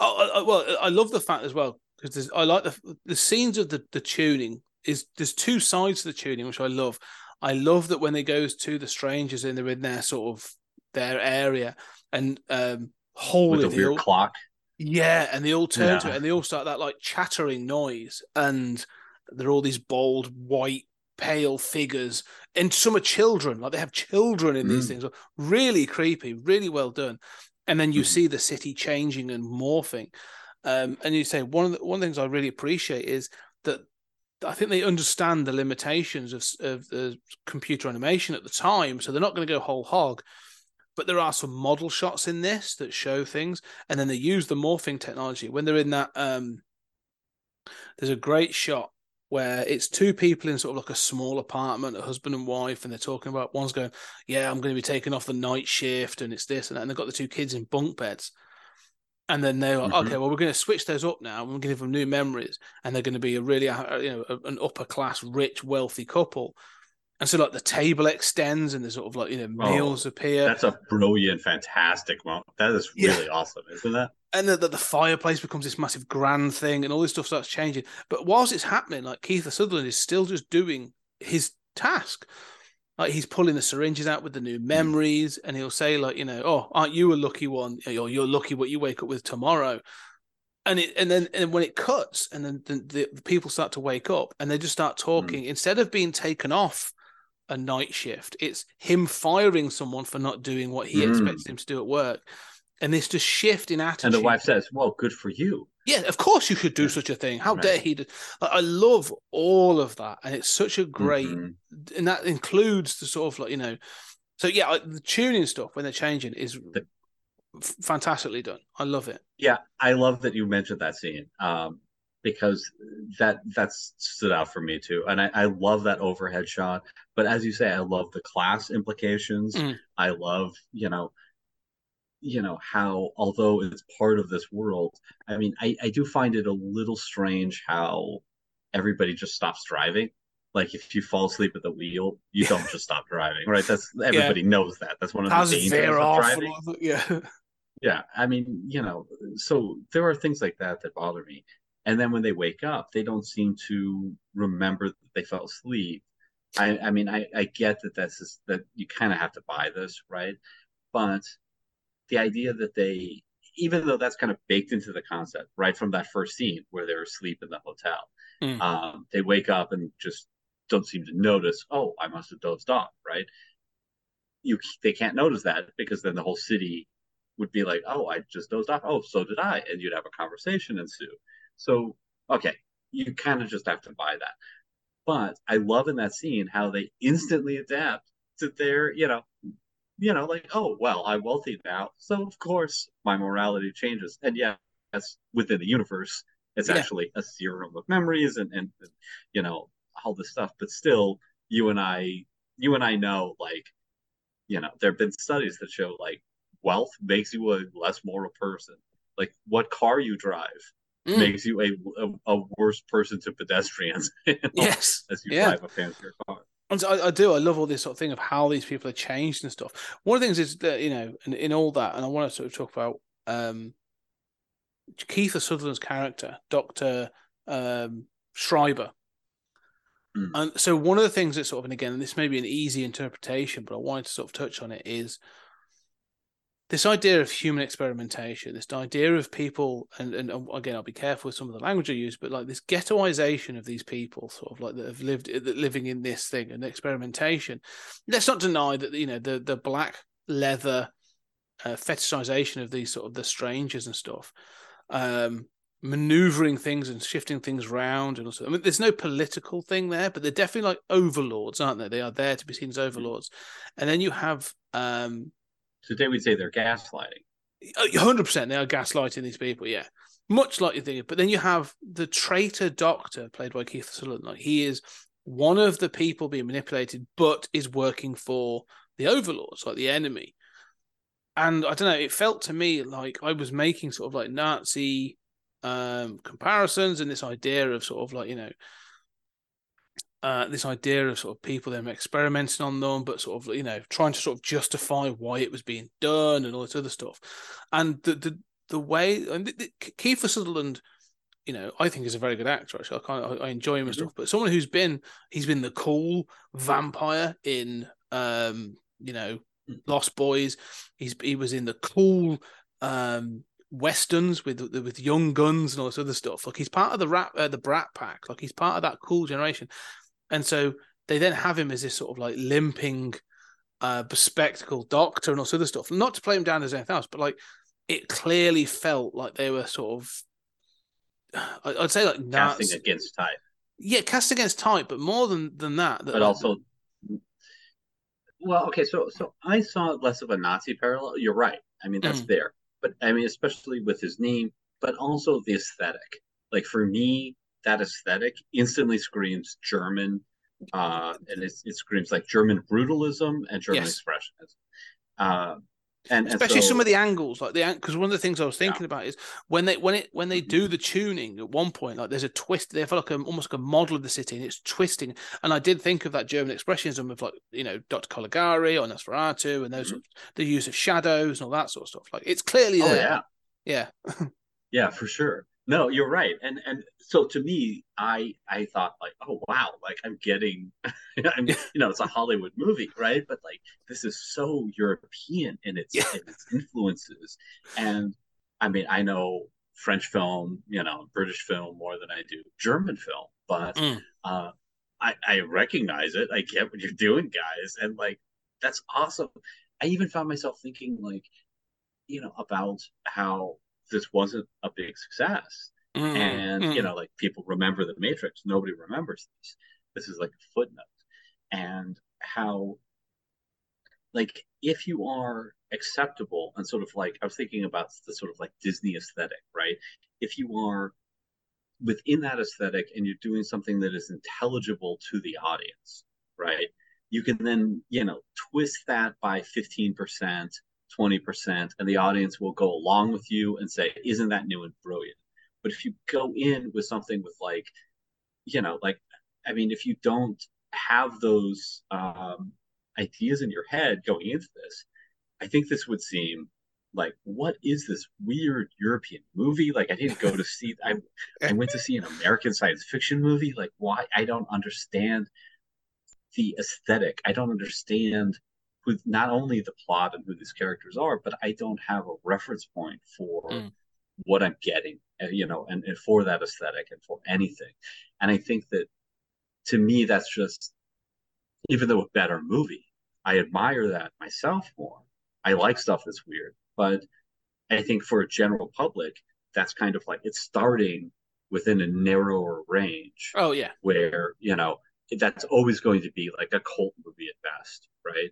Oh, I, I- well, I love the fact as well because I like the the scenes of the the tuning is there's two sides to the tuning which I love. I love that when they goes to the strangers and they're in their sort of their area and um With holy the they weird all- clock. Yeah, and they all turn to it and they all start that like chattering noise and they're all these bold white pale figures and some are children like they have children in these Mm. things really creepy really well done and then you Mhm. see the city changing and morphing um, and you say one of the one of the things I really appreciate is that I think they understand the limitations of of the computer animation at the time, so they're not going to go whole hog. But there are some model shots in this that show things, and then they use the morphing technology when they're in that. Um, there's a great shot where it's two people in sort of like a small apartment, a husband and wife, and they're talking about one's going, "Yeah, I'm going to be taking off the night shift, and it's this and that," and they've got the two kids in bunk beds. And then they're like, Mhm. okay, well, we're going to switch those up now. We're going to give them new memories, and they're going to be a really, uh, you know, an upper class, rich, wealthy couple. And so, like, the table extends, and there's sort of like, you know, Oh, meals appear, That's a brilliant, fantastic moment. That is Yeah. really awesome, isn't that? and then the, the fireplace becomes this massive grand thing, and all this stuff starts changing. But whilst it's happening, like Kiefer Sutherland is still just doing his task. like he's pulling the syringes out with the new hmm. memories, and he'll say like, you know, oh, aren't you a lucky one? Or you're lucky what you wake up with tomorrow. And it and then and when it cuts, and then the, the, the people start to wake up, and they just start hmm. talking instead of being taken off a night shift, it's him firing someone for not doing what he Mm. expects him to do at work, and this just shift in attitude. And the wife says, "Well, good for you." Yeah, of course you should do such a thing. How Right. dare he? Do... I love all of that, and it's such a great, Mhm. and that includes the sort of like you know, so yeah, the tuning stuff when they're changing is The- fantastically done. I love it. Yeah, I love that you mentioned that scene um, because that that stood out for me too, and I, I love that overhead shot. But as you say, I love the class implications. Mm. I love you know, you know how although it's part of this world, I mean, I, I do find it a little strange how everybody just stops driving. Like if you fall asleep at the wheel, you don't just stop driving, right? That's (laughs) everybody knows that. That's one of the Cars dangers of driving. Yeah, (laughs) Yeah, I mean, you know, so there are things like that that bother me. And then when they wake up, they don't seem to remember that they fell asleep. I, I mean, I, I get that that's just, that you kind of have to buy this, right? But the idea that they, even though that's kind of baked into the concept, right from that first scene where they're asleep in the hotel, Mm. um, they wake up and just don't seem to notice. Oh, I must have dozed off, right? You they can't notice that because then the whole city would be like, oh, I just dozed off. Oh, so did I, and you'd have a conversation ensue. So okay, you kind of just have to buy that. But I love in that scene how they instantly adapt to their, you know, you know, like, oh, well, I'm wealthy now, so of course my morality changes. And yeah, that's within the universe. It's Yeah. actually a serum of memories and, and you know all this stuff. But still, you and I, you and I know, like, you know, there have been studies that show like wealth makes you a less moral person. Like what car you drive Mm. makes you a, a, a worse person to pedestrians (laughs) you know, yes, as you yeah. drive a fancier car. I, I do. I love all this sort of thing of how these people are changed and stuff. One of the things is that you know, in, in all that, and I want to sort of talk about um, Kiefer Sutherland's character, Doctor um, Schreber. Mm. And so one of the things that sort of, and again, this may be an easy interpretation, but I wanted to sort of touch on it is this idea of human experimentation, this idea of people, and, and again, I'll be careful with some of the language I use, but like this ghettoization of these people, sort of like that have lived that living in this thing and experimentation. Let's not deny that you know the the black leather uh, fetishization of these sort of the strangers and stuff, um, maneuvering things and shifting things around, and also, I mean, there's no political thing there, but they're definitely like overlords, aren't they? They are there to be seen as overlords, and then you have. um Today we'd say they're gaslighting. hundred percent they are gaslighting these people, yeah. Much like you think, but then you have the traitor doctor played by Kiefer Sutherland. Like he is one of the people being manipulated, but is working for the overlords, like the enemy. And I don't know, it felt to me like I was making sort of like Nazi um comparisons and this idea of sort of like, you know, uh, this idea of sort of people them experimenting on them, but sort of you know trying to sort of justify why it was being done and all this other stuff, and the the the way and the, the, Kiefer Sutherland, you know, I think is a very good actor. Actually, I kind of, I enjoy him and Mhm. stuff. But someone who's been he's been the cool vampire in um you know Lost Boys. He's he was in the cool um westerns with with young guns and all this other stuff. Like he's part of the rap uh, the Brat Pack. Like he's part of that cool generation. And so they then have him as this sort of like limping, uh, bespectacled doctor and all this other stuff. Not to play him down as anything else, but like it clearly felt like they were sort of, I- (sighs) I'd say like casting Nazi, against type, yeah, cast against type, but more than than that. that but like, also, well, okay, so so I saw less of a Nazi parallel. You're right. I mean, that's Mm. there, but I mean, especially with his name, but also the aesthetic. Like for me, that aesthetic instantly screams German, uh, and it screams like German brutalism and German Yes. expressionism. Uh, and, and especially so- some of the angles like the because one of the things i was thinking about is when they when it when they do the tuning at one point like there's a twist they have like a, almost like a model of the city and it's twisting and i did think of that german expressionism of like you know dr caligari or nosferatu and those Mhm. of, the use of shadows and all that sort of stuff like it's clearly Oh there yeah, yeah (laughs) yeah, for sure. No, you're right. And and so to me, I I thought like, oh wow, like I'm getting (laughs) I'm you know, it's a Hollywood movie, right? But like this is so European in its Yeah. in its influences. And I mean, I know French film, you know, British film more than I do German film, but Mm. uh I I recognize it. I get what you're doing, guys, and like that's awesome. I even found myself thinking like, you know, about how this wasn't a big success. Mm, and you mm. know like people remember the matrix. Nobody remembers this. This is like a footnote. And how like if you are acceptable and sort of like i was thinking about the sort of like disney aesthetic right? If you are within that aesthetic and you're doing something that is intelligible to the audience right? You can then you know twist that by 15% 20% and the audience will go along with you and say isn't that new and brilliant? But if you go in with something with like you know like i mean if you don't have those um ideas in your head going into this i think this would seem like what is this weird european movie? Like i didn't go to see i i went to see an american science fiction movie. Like why? I don't understand the aesthetic. I don't understand who not only the plot and who these characters are but i don't have a reference point for Mm. what i'm getting uh, you know and, and for that aesthetic and for anything and i think that to me that's just even though a better movie i admire that myself more i like stuff that's weird but i think for a general public that's kind of like it's starting within a narrower range Oh yeah. where you know that's always going to be like a cult movie at best right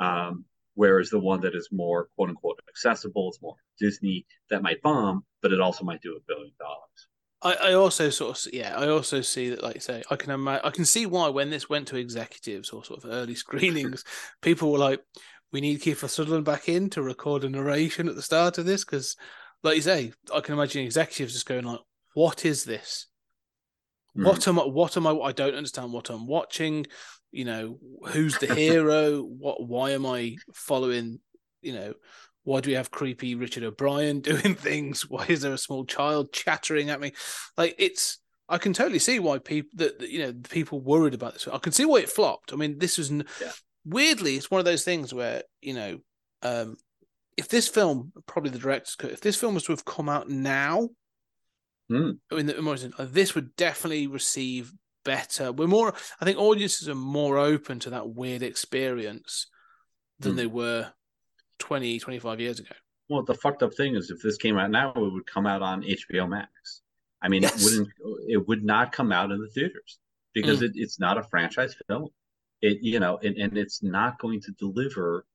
um whereas the one that is more quote unquote accessible it's more disney that might bomb but it also might do a billion dollars. I, I also sort of yeah I also see that like you say I can imagine I can see why when this went to executives or sort of early (laughs) screenings people were like we need Kiefer Sutherland back in to record a narration at the start of this because like you say I can imagine executives just going like what is this? Hmm. what am I what am I I don't understand what I'm watching you know who's the hero? What why am I following you know why do we have creepy Richard O'Brien (laughs) doing things? Why is there a small child chattering at me? Like it's I can totally see why people that you know people worried about this. I can see why it flopped. I mean this was Yeah. weirdly it's one of those things where you know um if this film probably the director's cut if this film was to have come out now Hmm. in the this would definitely receive better. We're more, I think, audiences are more open to that weird experience than Hmm. they were 20, 25 years ago. Well, the fucked up thing is, if this came out now, it would come out on HBO Max. I mean, Yes. it wouldn't. It would not come out in the theaters because it, it's not a franchise film. It, you know, and, and it's not going to deliver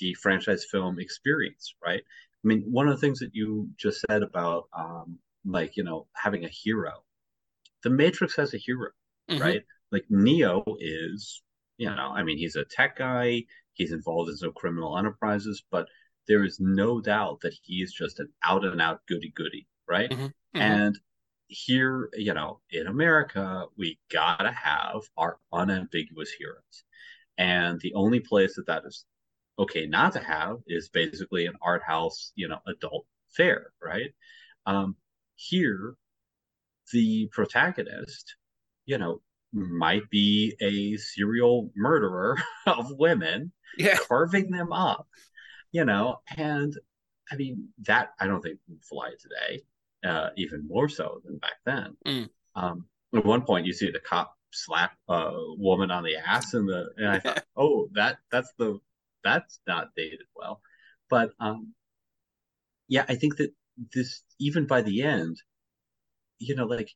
the franchise film experience, right? I mean, one of the things that you just said about, um, like, you know, having a hero. The Matrix has a hero, Mhm. right? Like Neo is, you know, I mean, he's a tech guy. He's involved in some criminal enterprises, but there is no doubt that he is just an out and out goody goody, right? Mhm. Mhm. And here, you know, in America, we gotta have our unambiguous heroes. And the only place that that is okay not to have is basically an art house, you know, adult fare, right? Um, here, the protagonist, you know, might be a serial murderer (laughs) of women yeah, carving them up, you know, and I mean that I don't think would fly today, uh, even more so than back then. Mm. Um, at one point, you see the cop slap a woman on the ass, and the and I thought, (laughs) oh, that that's the that's not dated well, but um, yeah, I think that this even by the end, you know, like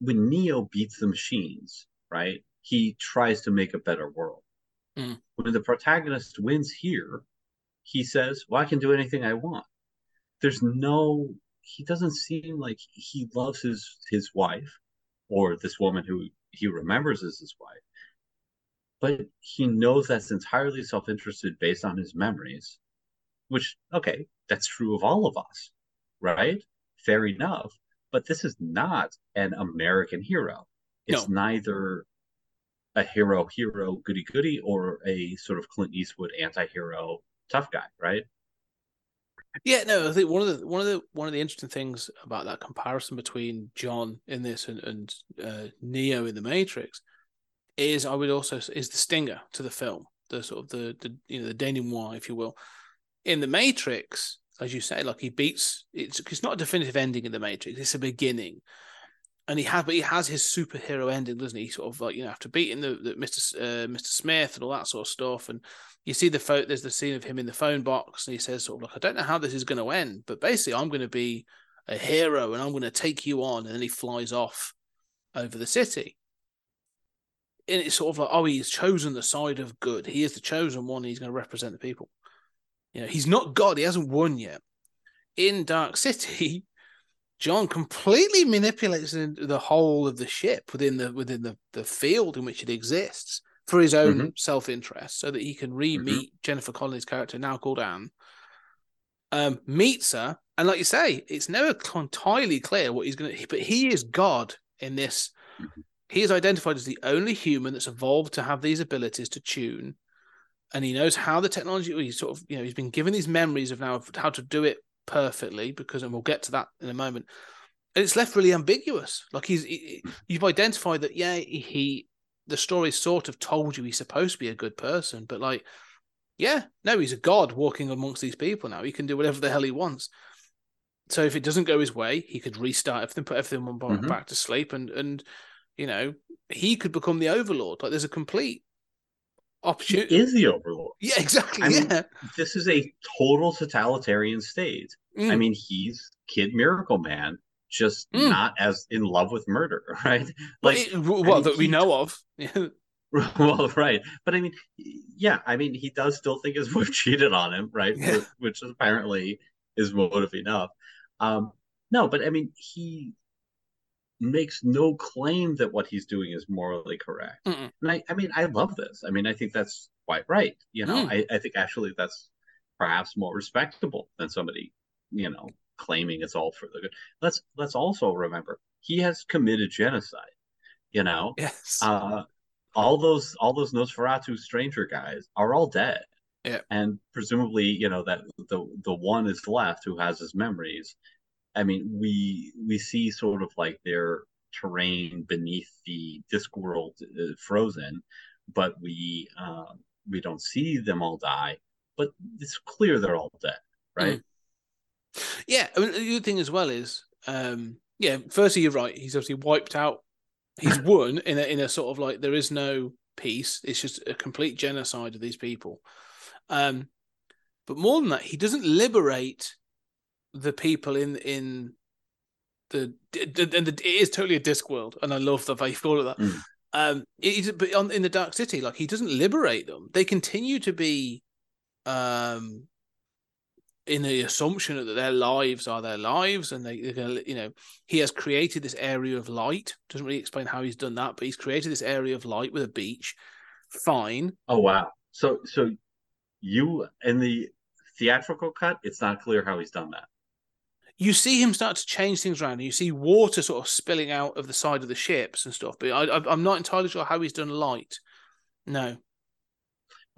when Neo beats the machines, right? He tries to make a better world. Mm. When the protagonist wins here, he says, Well, I can do anything I want. There's no he doesn't seem like he loves his his wife or this woman who he remembers as his wife. But he knows that's entirely self-interested based on his memories, which okay, that's true of all of us, right? Fair enough. But this is not an American hero. It's neither a hero hero goody goody or a sort of Clint Eastwood anti-hero tough guy, right? Yeah, no, I think one of the one of the one of the interesting things about that comparison between John in this and, and uh, Neo in the Matrix is I would also is the stinger to the film, the sort of the the you know the denouement, if you will. In the Matrix, as you say, like he beats it's it's not a definitive ending in the Matrix, it's a beginning. And he has, but he has his superhero ending, doesn't he? Sort of like you know, after beating the, the Mr. Uh, Mr. Smith and all that sort of stuff, and you see the photo. There's the scene of him in the phone box, and he says, "Sort of like, I don't know how this is going to end, but basically, I'm going to be a hero, and I'm going to take you on." And then he flies off over the city, and it's sort of like, oh, he's chosen the side of good. He is the chosen one. He's going to represent the people. You know, he's not God. He hasn't won yet. In Dark City, (laughs) John completely manipulates the whole of the ship within the within the, the field in which it exists for his own Mhm. self interest, so that he can re-meet Jennifer Connelly's character, now called Anne. Um, meets her, and like you say, it's never entirely clear what he's going to. But he is God in this. He is identified as the only human that's evolved to have these abilities to tune, and he knows how the technology. He's sort of, you know, he's been given these memories of now of how to do it perfectly because, and we'll get to that in a moment. And it's left really ambiguous. Like he's, he- you've identified that, yeah, he, the story sort of told you he's supposed to be a good person, but like, yeah, no, he's a god walking amongst these people now. He can do whatever the hell he wants. So if it doesn't go his way, he could restart everything, put back, Mhm. back to sleep, and and you know he could become the overlord. Like there's a complete He is the overlord. Yeah, exactly. I mean. This is a total totalitarian state. I Mm. mean, he's Kid Miracle Man, just Mm. not as in love with murder, (laughs) right? Like, it- well, mean, that we know of. (laughs) (laughs) Well, right. But I mean, yeah, I mean, he does still think his wife cheated on him, right? Yeah. Which, which apparently is motive enough. Um, no, but I mean, he makes no claim that what he's doing is morally correct. Mm-mm. And I, I mean, I love this. I mean, I think that's quite right. You know, Mm. I, I think actually that's perhaps more respectable than somebody, you know, claiming it's all for the good. Let's let's also remember he has committed genocide. You know, Yes. uh, all those all those Nosferatu stranger guys are all dead. Yeah. And presumably, you know, that the the one is left who has his memories. I mean, we we see sort of like their terrain beneath the Discworld uh, frozen, but we uh, we don't see them all die. But it's clear they're all dead, right? Yeah, I mean, the other thing as well is, um, yeah. Firstly, you're right. He's obviously wiped out. He's (laughs) won in a in a sort of like there is no peace. It's just a complete genocide of these people. Um, but more than that, he doesn't liberate the people in in the and the, it is totally a disc world, and I love the way you call it that. Mm. Um, it but on in the Dark City, like he doesn't liberate them. They continue to be, um, in the assumption that their lives are their lives, and they, they're gonna, you know, he has created this area of light. Doesn't really explain how he's done that, but he's created this area of light with a beach. Fine. Oh wow. So so you in the theatrical cut, it's not clear how he's done that. You see him start to change things around, and you see water sort of spilling out of the side of the ships and stuff. But I, I, I'm not entirely sure how he's done light. No.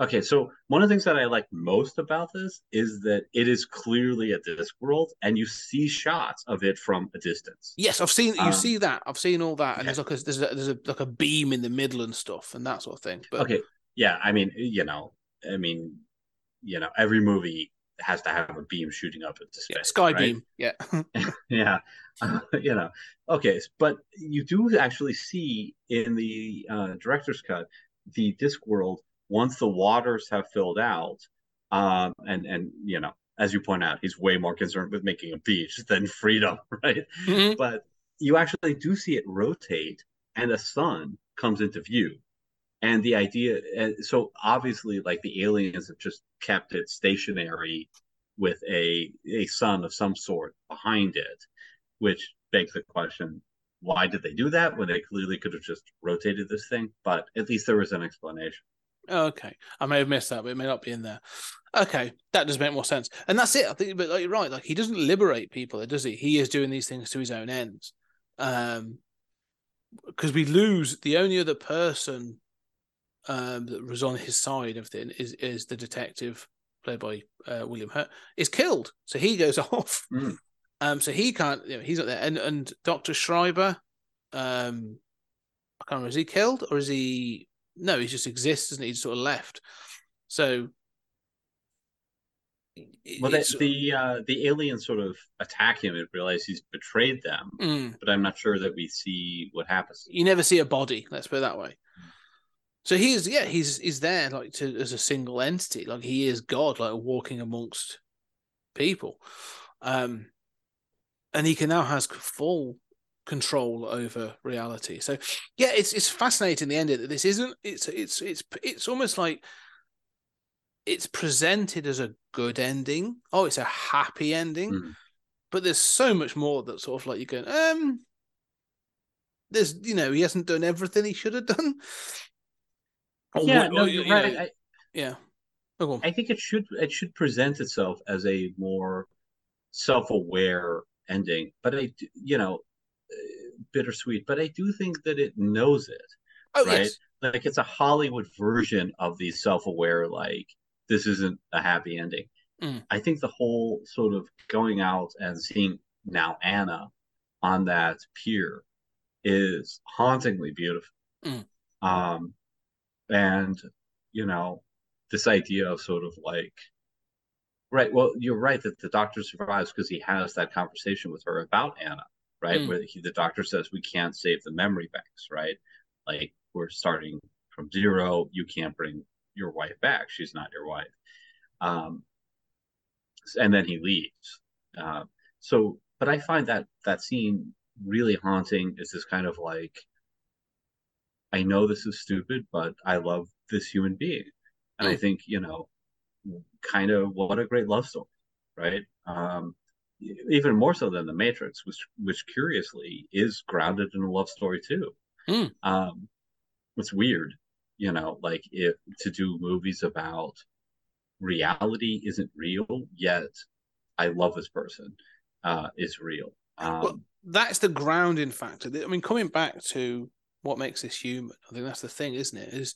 Okay, so one of the things that I like most about this is that it is clearly a Discworld, and you see shots of it from a distance. Yes, I've seen. You Um, see that. I've seen all that, and okay. there's like a there's a, there's a like a beam in the middle and stuff, and that sort of thing. But Okay, yeah, I mean, you know, I mean, you know, every movie has to have a beam shooting up into space. yeah, sky right? beam. Yeah. (laughs) (laughs) yeah (laughs) you know okay but you do actually see in the uh, director's cut the disc world once the waters have filled out um and and you know as you point out he's way more concerned with making a beach than freedom right Mhm. but you actually do see it rotate and a sun comes into view and the idea so obviously like the aliens have just kept it stationary with a a sun of some sort behind it which begs the question why did they do that when they clearly could have just rotated this thing but at least there was an explanation okay, I may have missed that, but it may not be in there. Okay, that does make more sense, and that's it. I think, but like, you're right. Like he doesn't liberate people, does he? He is doing these things to his own ends. Um, because we lose the only other person um that was on his side of thing is is the detective played by uh, William Hurt, is killed. So he goes (laughs) off. Mm. Um, so he can't. You know, he's not there. And and Doctor Schreber, um, I can't remember. Is he killed or is he? No, he just exists, doesn't he? He's sort of left. So. Well, the uh, the aliens sort of attack him and realize he's betrayed them, Mm. but I'm not sure that we see what happens. you never see a body. Let's put it that way. So he is, yeah, he's he's there like to as a single entity, like he is God, like walking amongst people, um, and he can now has full control over reality. So yeah, it's it's fascinating the end of it. This isn't it's it's it's it's almost like it's presented as a good ending. Oh, it's a happy ending, Mhm. but there's so much more that sort of like you're going, um, there's you know he hasn't done everything he should have done. Or Yeah, no, or, you're you know, right. I, yeah. Oh. I think it should it should present itself as a more self-aware ending, but I, you know, uh, bittersweet. But I do think that it knows it. oh right? yes, Like it's a Hollywood version of the self-aware. Like this isn't a happy ending. Mm. I think the whole sort of going out and seeing now Anna on that pier is hauntingly beautiful. Mm. Um, and you know, this idea of sort of like, right? Well, you're right that the doctor survives because he has that conversation with her about Anna, right? Mm. Where he, the doctor says we can't save the memory banks, right? Like we're starting from zero. You can't bring your wife back. She's not your wife. Um, and then he leaves. Uh, so, but I find that that scene really haunting. Is this kind of like, I know this is stupid, but I love this human being, and I Mm. think you know, kind of what a great love story, right? Um, even more so than the Matrix, which which curiously is grounded in a love story too. Mm. Um, it's weird, you know, like if to do movies about reality isn't real, yet I love this person uh, is real. Um, Well, that's the grounding factor. I mean, coming back to what makes us human, I think that's the thing, isn't it? Is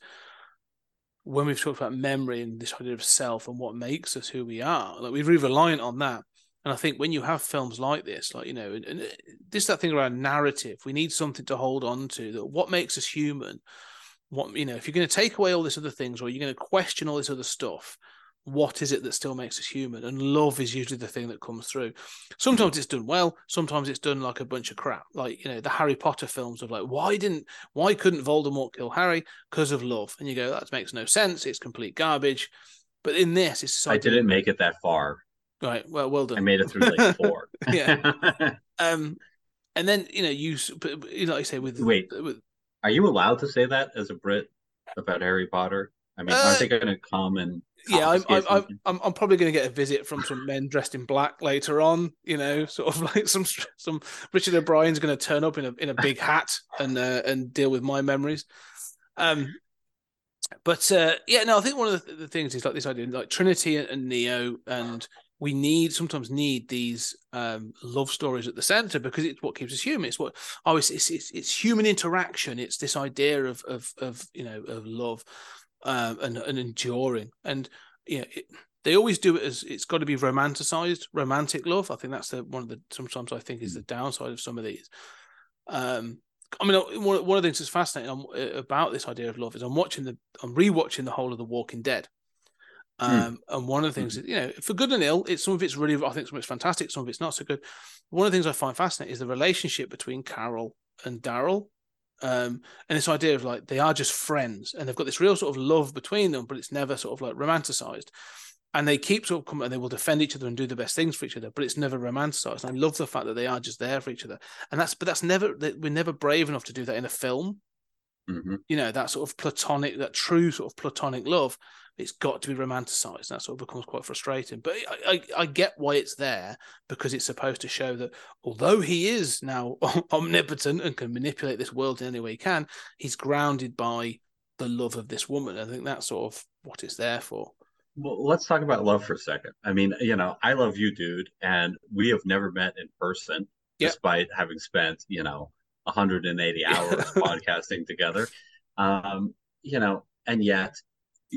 when we've talked about memory and this idea of self and what makes us who we are, like we're really reliant on that. And I think when you have films like this, like you know, and, and uh, this that thing around narrative, we need something to hold on to. That what makes us human. What you know, if you're going to take away all this other things, or you're going to question all this other stuff, what is it that still makes us human? And love is usually the thing that comes through. Sometimes it's done well, sometimes it's done like a bunch of crap. Like, you know, the Harry Potter films of like, why didn't why couldn't Voldemort kill Harry? Because of love. And you go, that makes no sense, it's complete garbage. But in this, it's this I didn't make it that far. right. Well, well done. I made it through like (laughs) four. Yeah. (laughs) um, and then you know, you s- but- but, you know, like I say with Wait. with Are you allowed to say that as a Brit about Harry Potter? I mean, Uh, aren't they going to come and yeah, I'm, I'm, I'm. I'm, probably going to get a visit from some men dressed in black later on. You know, (laughs) sort of like some some Richard O'Brien's going to turn up in a in a big hat and uh, and deal with my memories. Um, but uh, yeah, no, I think one of the, the things is like this idea, like Trinity and, and Neo, and we need sometimes need these um, love stories at the center because it's what keeps us human. It's what oh, it's it's it's, it's human interaction. It's this idea of of of you know of love um, and and enduring, and you know, it, they always do it as it's got to be romanticized, romantic love. I think that's the one of the sometimes I think is the downside of some of these. Um, I mean, one, one of the things that's fascinating about this idea of love is I'm watching the, I'm rewatching the whole of The Walking Dead. Um, and one of the things that, you know, for good and ill, it's some of it's really, I think some of it's fantastic, some of it's not so good. One of the things I find fascinating is the relationship between Carol and Daryl. Um, and this idea of like they are just friends and they've got this real sort of love between them, but it's never sort of like romanticized. And they keep sort of coming and they will defend each other and do the best things for each other, but it's never romanticized. And I love the fact that they are just there for each other. And that's, but that's never, that we're never brave enough to do that in a film. Mhm. You know, that sort of platonic, that true sort of platonic love, it's got to be romanticized. That sort of becomes quite frustrating. But I, I, I get why it's there because it's supposed to show that although he is now (laughs) omnipotent and can manipulate this world in any way he can, he's grounded by the love of this woman. I think that's sort of what it's there for. Well, let's talk about love for a second. I mean, you know, I love you, dude, and we have never met in person, Yep. despite having spent, you know, 180 hours (laughs) podcasting together. Um, you know, and yet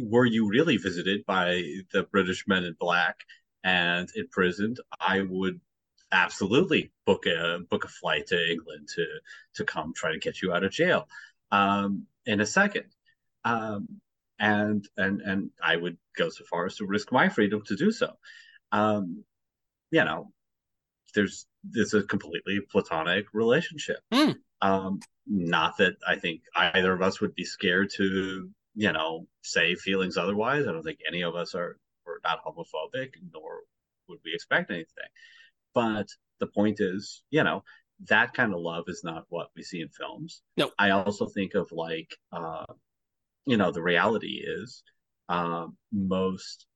were you really visited by the British men in black and imprisoned, I would absolutely book a book a flight to England to to come try to get you out of jail um, in a second. Um, and and and I would go so far as to risk my freedom to do so. Um, you know, there's it's a completely platonic relationship. Hmm. Um, not that I think either of us would be scared to, you know, say feelings otherwise. I don't think any of us are we're not homophobic, nor would we expect anything. But the point is, you know, that kind of love is not what we see in films. No. I also think of like, uh, you know, the reality is uh, most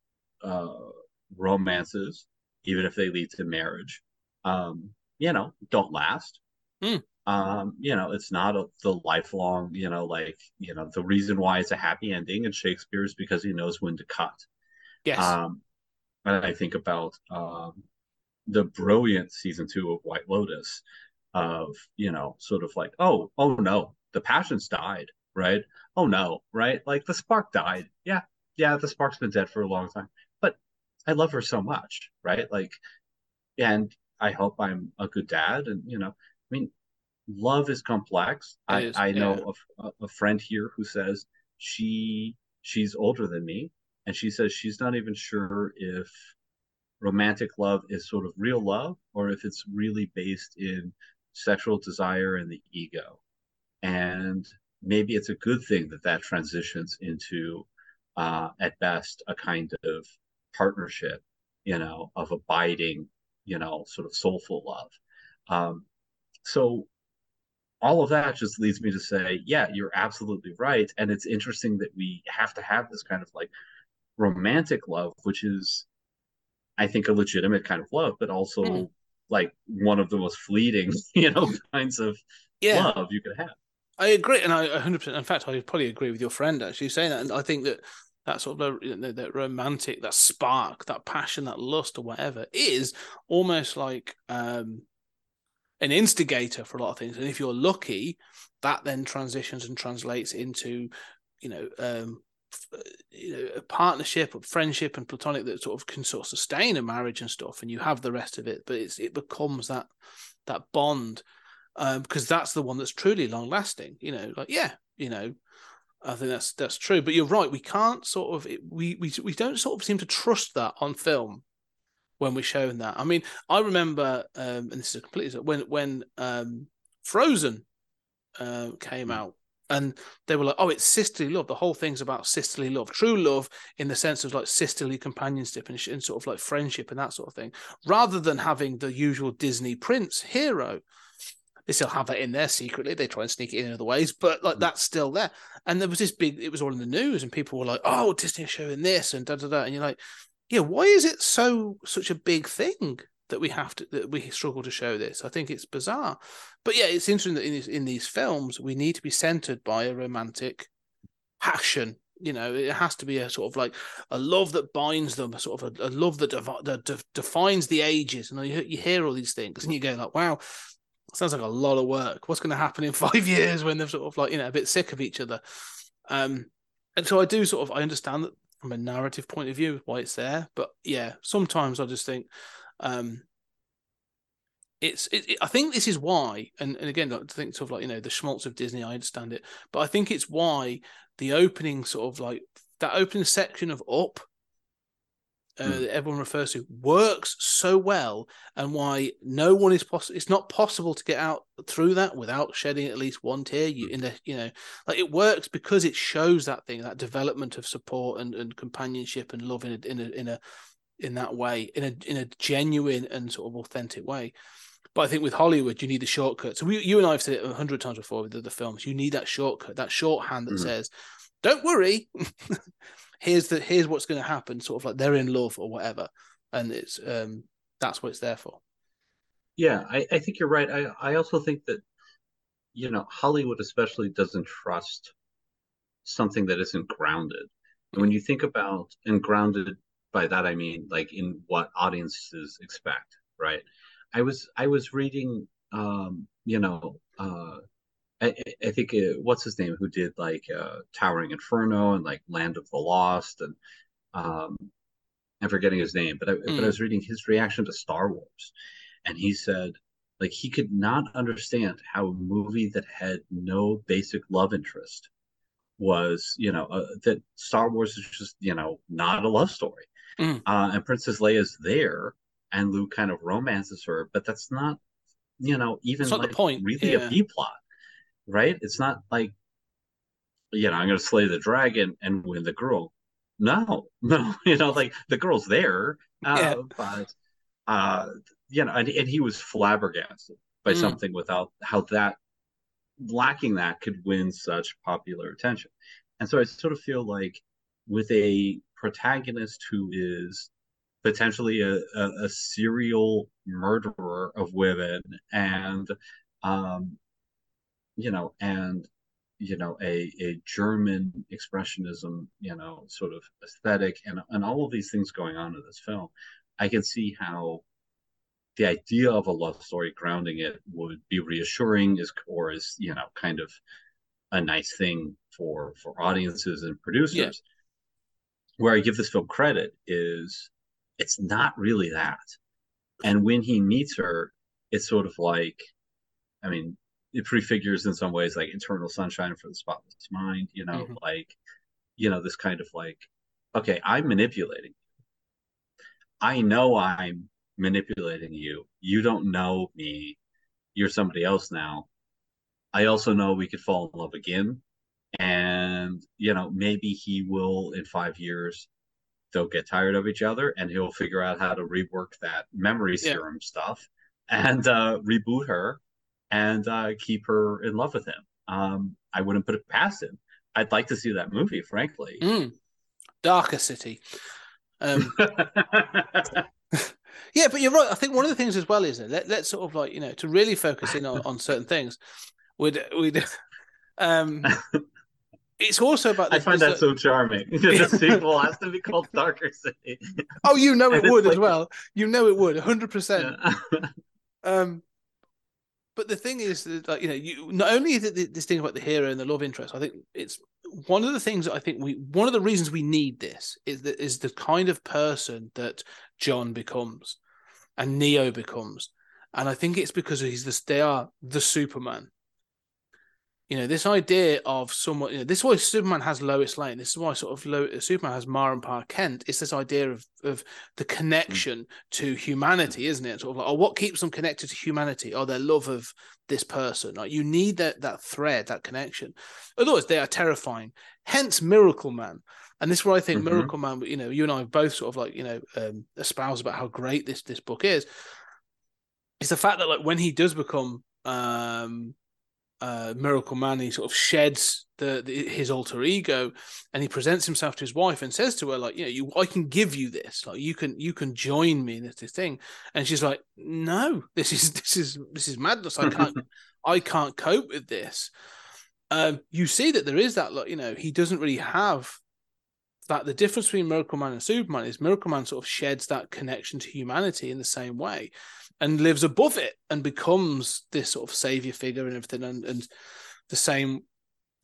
uh, romances, even if they lead to marriage, um, you know, don't last. Hmm. Um, you know, it's not a, the lifelong, you know, like, you know, the reason why it's a happy ending in Shakespeare is because he knows when to cut. Yes. Um, and I think about um, the brilliant season two of White Lotus, of you know, sort of like, oh, oh no, the passions died, right? Oh no, right? Like the spark died. Yeah, yeah, the spark's been dead for a long time, but I love her so much, right? Like, and I hope I'm a good dad, and you know, I mean, love is complex. It I is, I know a, a friend here who says she she's older than me and she says she's not even sure if romantic love is sort of real love or if it's really based in sexual desire and the ego. And maybe it's a good thing that that transitions into uh, at best a kind of partnership you know of abiding you know sort of soulful love. Um, so all of that just leads me to say yeah you're absolutely right and it's interesting that we have to have this kind of like romantic love, which is, I think, a legitimate kind of love, but also Mhm. like one of the most fleeting, (laughs) you know, kinds of yeah. love you could have. I agree, and I 100. percent In fact, I probably agree with your friend actually saying that. And I think that that sort of you know, that romantic, that spark, that passion, that lust, or whatever, is almost like um, an instigator for a lot of things. And if you're lucky, that then transitions and translates into, you know, um, you know, a partnership, or friendship, and platonic that sort of can sort of sustain a marriage and stuff. And you have the rest of it, but it's it becomes that that bond um, because that's the one that's truly long lasting. You know, like yeah, you know, I think that's that's true. But you're right, we can't sort of it, we we we don't sort of seem to trust that on film when we're showing that. I mean, I remember, um, and this is a completely when when um, Frozen uh, came out. And they were like, "Oh, it's sisterly love. The whole thing's about sisterly love, true love, in the sense of like sisterly companionship and, and sort of like friendship and that sort of thing, rather than having the usual Disney prince hero they still have that in there secretly. They try and sneak it in other ways, but like that's still there. And there was this big, it was all in the news, and people were like, "Oh, Disney showing this," and da da da. And you're like, "Yeah, why is it so such a big thing that we have to that we struggle to show this?" I think it's bizarre, but yeah, it's interesting that in these, in these films we need to be centered by a romantic passion. You know, it has to be a sort of like a love that binds them, a sort of a, a love that, that de- defines the ages. And you, you hear all these things, and you go like, "Wow." sounds like a lot of work. What's going to happen in (laughs) five years when they're sort of like you know a bit sick of each other? Um, and so I do sort of I understand that from a narrative point of view why it's there, but yeah, sometimes I just think um, it's it, it- I think this is why, and and again, like, I think sort of like you know the schmaltz of Disney, I understand it, but I think it's why the opening sort of like that opening section of Up. Uh, Hmm. that everyone refers to works so well, and why no one is possible. It's not possible to get out through that without shedding at least one tear. You in the you know, like it works because it shows that thing, that development of support and, and companionship and love in a, in a in a in that way, in a in a genuine and sort of authentic way. But I think with Hollywood, you need the shortcut. So we, you and I have said it a hundred times before with the, the films. You need that shortcut, that shorthand that Mhm. says, "Don't worry, (laughs) here's the here's what's going to happen." Sort of like they're in love or whatever, and it's um that's what it's there for. Yeah, I, I think you're right. I, I also think that, you know, Hollywood especially doesn't trust something that isn't grounded. And when you think about, and grounded by that I mean like in what audiences expect, right? I was I was reading um, you know, uh I, I- think uh, what's his name who did like uh, Towering Inferno and like Land of the Lost and um, I'm forgetting his name, but I, but I Mm. was reading his reaction to Star Wars, and he said like he could not understand how a movie that had no basic love interest was you know uh, that Star Wars is just you know not a love story, Mm. uh, and Princess Leia's there and Luke kind of romances her, but that's not you know even not the point, really yeah. a B plot, right? It's not like you know I'm going to slay the dragon and win the girl. No, (laughs) no, you know like the girl's there, uh, Yeah. but uh, you know, and, and he was flabbergasted by Mm. something without how that lacking that could win such popular attention. And so I sort of feel like with a protagonist who is potentially a, a, a serial murderer of women and um you know and you know a a german expressionism you know sort of aesthetic and and all of these things going on in this film i can see how the idea of a love story grounding it would be reassuring is or is you know kind of a nice thing for for audiences and producers Yeah. where i give this film credit is it's not really that and when he meets her it's sort of like i mean it prefigures in some ways like eternal sunshine for the spotless mind you know Mhm. like you know this kind of like okay i'm manipulating i know i'm manipulating you. You don't know me. You're somebody else now. I also know we could fall in love again. And you know maybe he will in five years they'll get tired of each other and he'll figure out how to rework that memory Yeah. serum stuff and uh, reboot her and uh, keep her in love with him um, i wouldn't put it past him i'd like to see that movie frankly Mm. Darker City. Um, (laughs) (laughs) yeah, but you're right. I think one of the things as well is that let, let's sort of like you know to really focus in on, on certain things. We'd we'd (laughs) um, it's also about. i find that so charming the sequel has to be called darker city Oh, you know it and would as well. You know it would, hundred percent. Um, but the thing is, that, like you know, you not only is it this thing about the hero and the love interest. I think it's one of the things that I think we one of the reasons we need this is that is the kind of person that John becomes and Neo becomes, and I think it's because he's this. They are the Superman. You know, this idea of someone. You know, this is why Superman has Lois Lane. This is why sort of Lo- Superman has Mara and Pa Kent. It's this idea of of the connection to humanity, isn't it? Sort of like, oh, what keeps them connected to humanity? Oh, their love of this person. Like you need that that thread, that connection. Otherwise, they are terrifying. Hence, Miracle Man. And this is where I think Mhm. Miracle Man. You know, you and I both sort of like you know um, espouse about how great this this book is. It's the fact that like when he does become um uh, Miracle Man, he sort of sheds the, the his alter ego, and he presents himself to his wife and says to her, like, you know, you, I can give you this, like, you can, you can join me in this, this thing, and she's like, no, this is, this is, this is madness. I can't, I can't cope with this. Um, you see that there is that, like, you know, he doesn't really have that. The difference between Miracle Man and Superman is Miracle Man sort of sheds that connection to humanity in the same way and lives above it and becomes this sort of savior figure and everything. And, and the same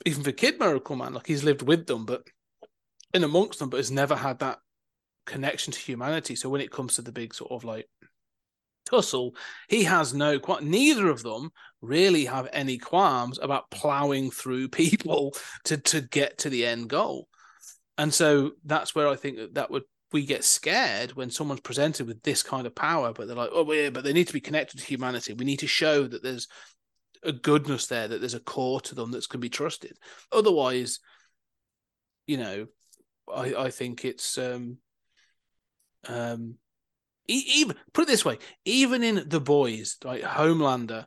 even for kid miracle man like he's lived with them but in amongst them but has never had that connection to humanity. So when it comes to the big sort of like tussle he has no quite neither of them really have any qualms about plowing through (laughs) people to to get to the end goal. And so that's where i think that, that would we get scared when someone's presented with this kind of power, but they're like, oh, yeah, but they need to be connected to humanity. We need to show that there's a goodness there, that there's a core to them that can be trusted. Otherwise, you know, I, I think it's um um even put it this way, even in the boys, like Homelander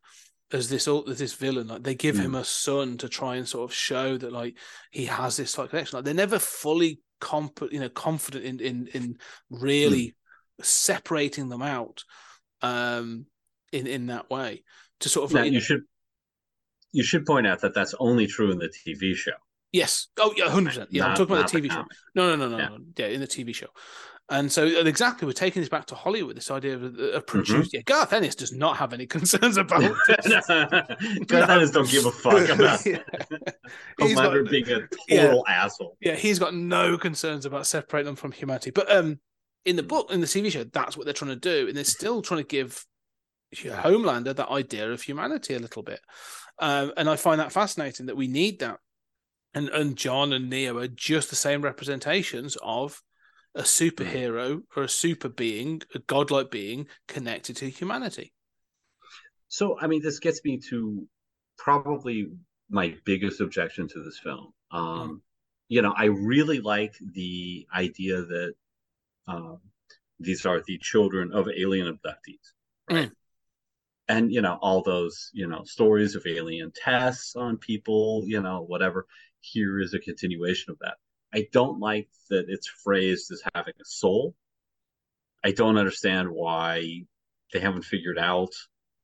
as this as this villain, like they give him a son to try and sort of show that like he has this like connection. Like they're never fully comp- you know, confident in in in really separating them out um in in that way to sort of now like you should you should point out that that's only true in the TV show. yes. Oh yeah 100% yeah i'm talking about the tv show. no no no no Yeah. no. Yeah in the tv show And so uh, exactly, we're taking this back to Hollywood. This idea of a, a producer. Yeah, Garth Ennis does not have any (laughs) concerns about (laughs) this. Garth (laughs) Ennis don't give a fuck about Yeah. Got- being a yeah. total asshole. Yeah, he's got no concerns about separating them from humanity. But um, in the book, in the TV show, that's what they're trying to do, and they're still trying to give Homelander that idea of humanity a little bit. Um, and I find that fascinating that we need that. And and John and Neo are just the same representations of a superhero or a super being, a godlike being connected to humanity. So, I mean, this gets me to probably my biggest objection to this film. Um, You know, I really like the idea that um, these are the children of alien abductees, right? Mm. And, you know, all those, you know, stories of alien tests on people, you know, whatever. Here is a continuation of that. I don't like that it's phrased as having a soul. I don't understand why they haven't figured out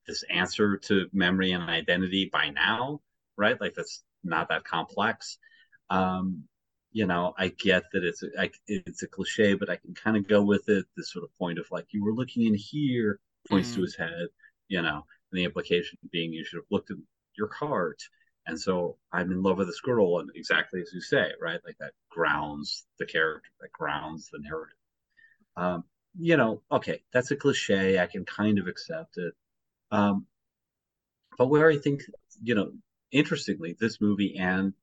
this answer to memory and identity by now, right? Like that's not that complex. Um, you know, I get that it's a, I, it's a cliche, but I can kind of go with it. This sort of point of like you were looking in here points to Mm. his head, you know, and the implication being you should have looked at your heart. And so I'm in love with this girl, and exactly as you say, right? Like that grounds the character, that grounds the narrative. Um, you know, okay, that's a cliche. I can kind of accept it. Um, but where I think, you know, interestingly, this movie and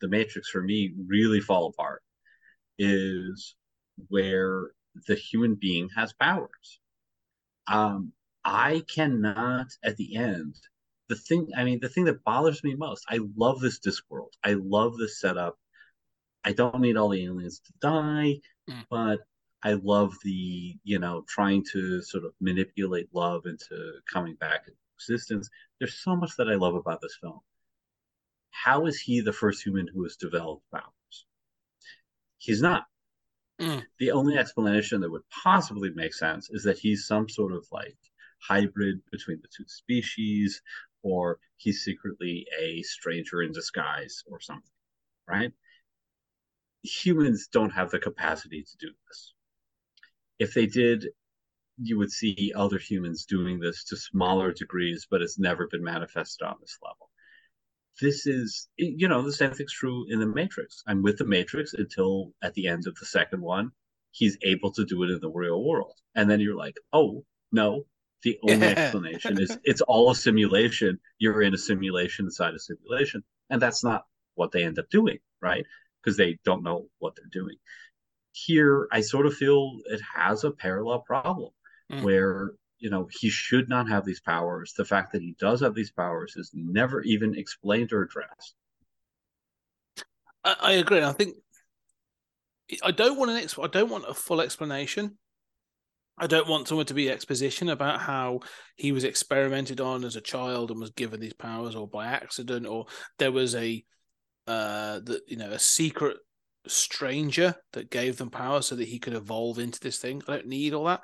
The Matrix for me really fall apart is where the human being has powers. Um, I cannot at the end. The thing, I mean, the thing that bothers me most, I love this Discworld. I love this setup. I don't need all the aliens to die, Mm. but I love the, you know, trying to sort of manipulate love into coming back into existence. There's so much that I love about this film. How is he the first human who has developed powers? He's not. Mm. The only explanation that would possibly make sense is that he's some sort of like hybrid between the two species, or he's secretly a stranger in disguise or something, right? Humans don't have the capacity to do this. If they did, you would see other humans doing this to smaller degrees, but it's never been manifested on this level. This is, you know, the same thing's true in the Matrix. I'm with the Matrix until at the end of the second one, he's able to do it in the real world. And then you're like, oh, no, the only explanation is it's all a simulation. You're in a simulation inside a simulation. And that's not what they end up doing, right? Because they don't know what they're doing. Here, I sort of feel it has a parallel problem Mm. where, you know, he should not have these powers. The fact that he does have these powers is never even explained or addressed. I, I agree. I think I don't want an ex- I don't want a full explanation. I don't want someone to be exposition about how he was experimented on as a child and was given these powers, or by accident, or there was a uh that you know a secret stranger that gave them power so that he could evolve into this thing. I don't need all that,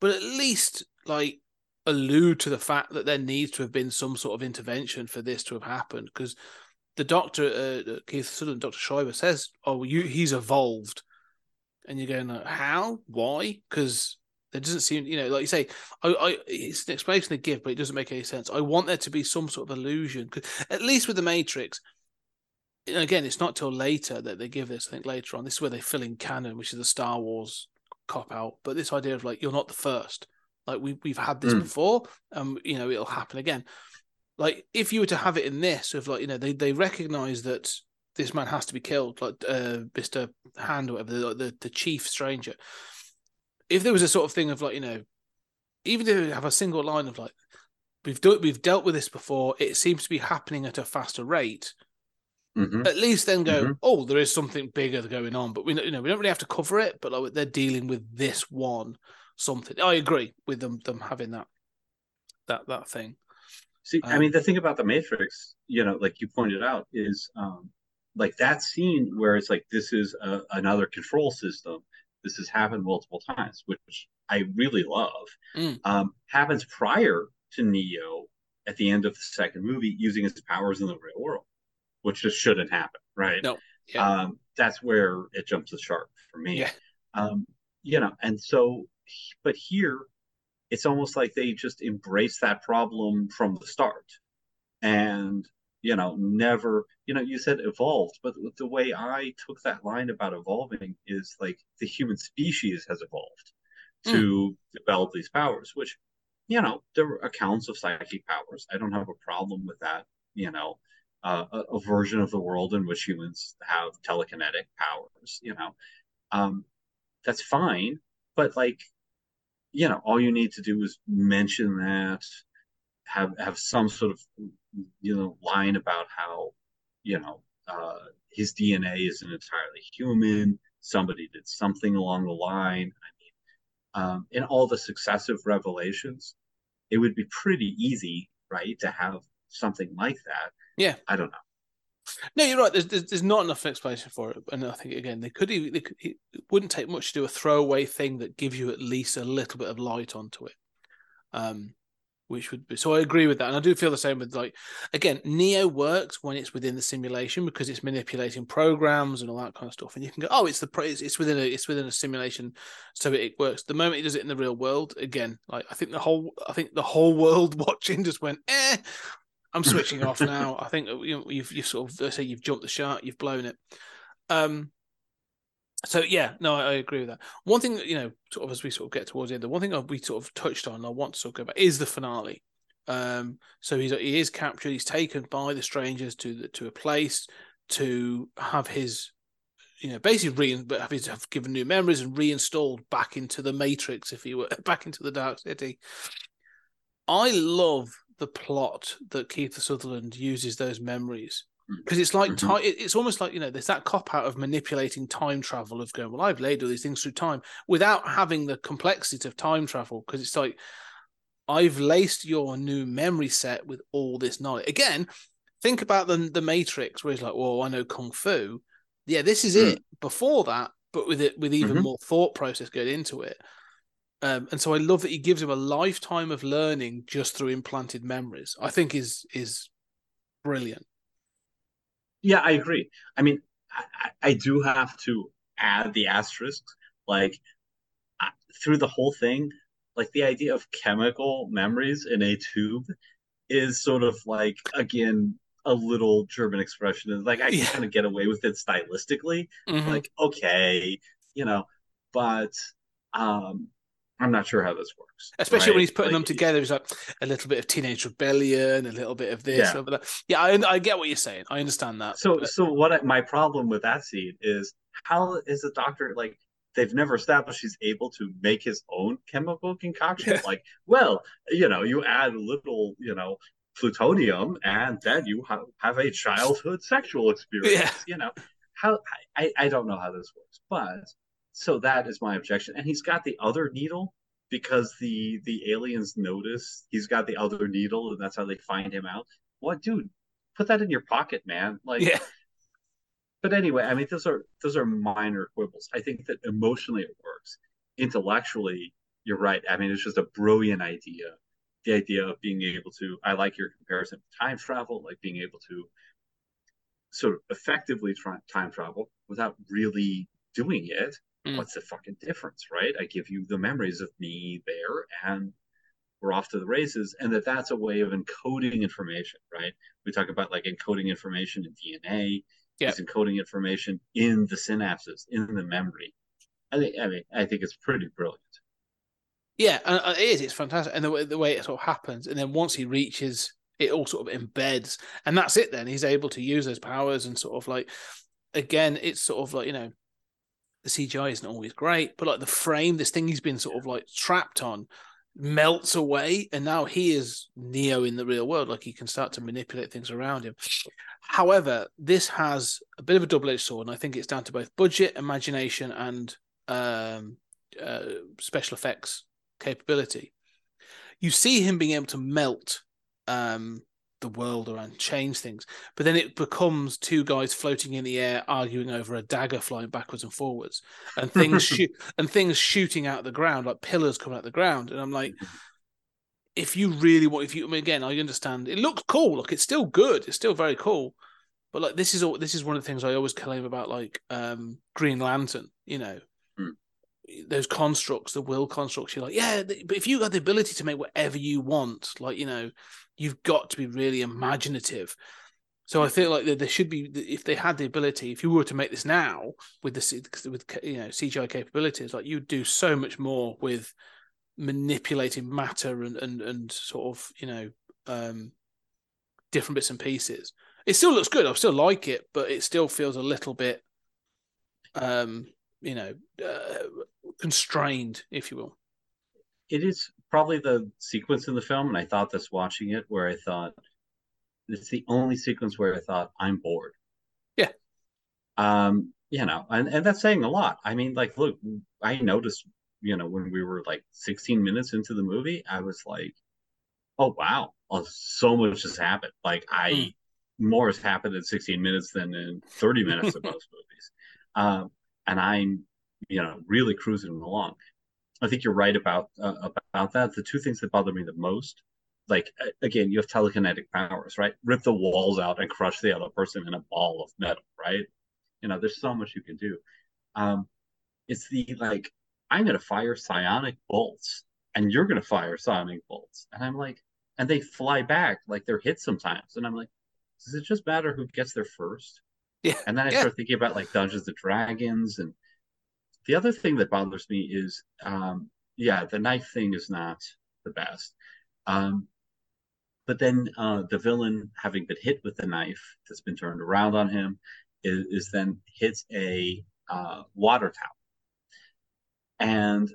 but at least like allude to the fact that there needs to have been some sort of intervention for this to have happened because the doctor, uh, Kiefer Sutherland, Doctor Schreber says, "Oh, you he's evolved," and you're going, "How? Why?" Because there doesn't seem, you know, like you say, I, I it's an explanation they give, but it doesn't make any sense. I want there to be some sort of illusion, at least with the Matrix. Again, it's not till later that they give this. I think later on, this is where they fill in canon, which is the Star Wars cop out. But this idea of like you're not the first, like we we've had this Mm. before, um, you know, it'll happen again like if you were to have it in this of like you know they they recognize that this man has to be killed like uh mr hand or whatever the, the the chief stranger if there was a sort of thing of like you know even if you have a single line of like we've done we've dealt with this before it seems to be happening at a faster rate Mhm. at least then go Mhm. oh there is something bigger going on but we you know we don't really have to cover it but like they're dealing with this one something i agree with them them having that that that thing See, I Um, mean, the thing about the Matrix, you know, like you pointed out, is um, like that scene where it's like this is a, another control system. This has happened multiple times, which I really love. Mm. Um, happens prior to Neo at the end of the second movie using his powers in the real world, which just shouldn't happen, right? No. Yeah. Um, that's where it jumps the shark for me. Yeah. Um, you know, and so, but here, it's almost like they just embrace that problem from the start, and you know, never, you know, you said evolved, but the way I took that line about evolving is like the human species has evolved to develop these powers, which, you know, there are accounts of psychic powers. I don't have a problem with that, you know, uh, a, a version of the world in which humans have telekinetic powers, you know, um, that's fine. But like, you know, all you need to do is mention that, have have some sort of you know line about how you know uh, his DNA isn't entirely human. Somebody did something along the line. I mean, um, in all the successive revelations, it would be pretty easy, right, to have something like that. Yeah. I don't know. No, you're right. There's, there's not enough explanation for it, and I think again they could even they could, it wouldn't take much to do a throwaway thing that gives you at least a little bit of light onto it. Um, which would be so I agree with that, and I do feel the same with like again Neo works when it's within the simulation because it's manipulating programs and all that kind of stuff, and you can go oh it's the it's, it's within a it's within a simulation, so it, works. The moment he does it in the real world, again, like I think the whole I think the whole (laughs) world watching just went eh. I'm switching off (laughs) now. I think you know, you've you've sort of say you've jumped the shark, you've blown it. Um, so yeah, no, I, I agree with that. One thing that you know, sort of as we sort of get towards the end, the one thing we sort of touched on, I want to talk about is the finale. Um, so he's he is captured. He's taken by the strangers to the, to a place to have his, you know, basically re have his have given new memories and reinstalled back into the matrix, if you were (laughs) back into the dark city. I love the plot that Kiefer Sutherland uses those memories because it's like Mhm. ti- it- it's almost like you know there's that cop out of manipulating time travel of going well I've laid all these things through time without having the complexity of time travel because it's like I've laced your new memory set with all this knowledge again think about the the Matrix where he's like well I know kung fu yeah this is Mm. it before that but with it with even Mhm. more thought process going into it um, and so I love that he gives him a lifetime of learning just through implanted memories. I think is is brilliant. Yeah, I agree. I mean, I, I do have to add the asterisk, like I- through the whole thing, like the idea of chemical memories in a tube is sort of like again a little German expression. Like I can Yeah. kind of get away with it stylistically, Mhm. like okay, you know, but um, I'm not sure how this works. Especially right? when he's putting them together, he's like a little bit of teenage rebellion, a little bit of this, Yeah. a little bit of that. Yeah, I, I get what you're saying. I understand that. So, but- so what? I, my problem with that scene is how is the doctor like? They've never established he's able to make his own chemical concoction. Yeah. (laughs) Like, well, you know, you add a little, you know, plutonium, and then you ha- have a childhood sexual experience. Yeah. You know, how I I don't know how this works, but so that is my objection. And he's got the other needle because the the aliens notice he's got the other needle, and that's how they find him out. What, dude? Put that in your pocket, man. Like, yeah, but anyway, I mean, those are those are minor quibbles. I think that emotionally it works. Intellectually, you're right. I mean, it's just a brilliant idea. The idea of being able to, I like your comparison to time travel, like being able to sort of effectively try, time travel without really doing it. Mm. What's the fucking difference, right? I give you the memories of me there, and we're off to the races. And that that's a way of encoding information, right? We talk about like encoding information in DNA Yeah. is encoding information in the synapses, in the memory. I think, I mean, I think it's pretty brilliant. yeah, and uh, it is. It's fantastic, and the way, the way it sort of happens, and then once he reaches, it all sort of embeds, and that's it. Then he's able to use those powers and sort of like, again, it's sort of like you know, the CGI isn't always great, but like the frame, this thing he's been sort of like trapped on, melts away, and now he is Neo in the real world. Like he can start to manipulate things around him. However, this has a bit of a double-edged sword, and I think it's down to both budget, imagination, and um, uh, special effects capability. You see him being able to melt um, the world around, change things, but then it becomes two guys floating in the air arguing over a dagger flying backwards and forwards, and things (laughs) shoot and things shooting out the ground like pillars coming out the ground, and I'm like. If you really want, if you I mean, again, I understand. It looks cool. Look, it's still good. It's still very cool. But like, this is all. This is one of the things I always claim about like um Green Lantern. You know. Those constructs, the will constructs. You're like, yeah, but if you got the ability to make whatever you want, like you know, you've got to be really imaginative. So I feel like there there should be, if they had the ability, if you were to make this now with the with you know CGI capabilities, like you'd do so much more with manipulating matter and and and sort of you know um different bits and pieces. It still looks good. I still like it, but it still feels a little bit um you know uh, constrained, if you will. it is probably the sequence in the film, and I thought this watching it, where I thought it's the only sequence where I thought I'm bored. Yeah. Um, you know, and, and that's saying a lot. I mean, like, look, I noticed, you know, when we were like 16 minutes into the movie, I was like, oh wow, oh, so much has happened. Like I Mm. more has happened in 16 minutes than in 30 minutes of (laughs) most movies. Um, and I'm, you know, really cruising along. I think you're right about uh, about that. The two things that bother me the most, like again, you have telekinetic powers, right? Rip the walls out and crush the other person in a ball of metal, right? You know, there's so much you can do. Um, it's the like, I'm gonna fire psionic bolts, and you're gonna fire psionic bolts, and I'm like, and they fly back like they're hit sometimes, and I'm like, does it just matter who gets there first? Yeah, And then I yeah. start thinking about like Dungeons and Dragons, and the other thing that bothers me is, um, yeah, the knife thing is not the best. Um, but then uh, the villain, having been hit with the knife that's been turned around on him, is, is then hits a uh, water tower. And,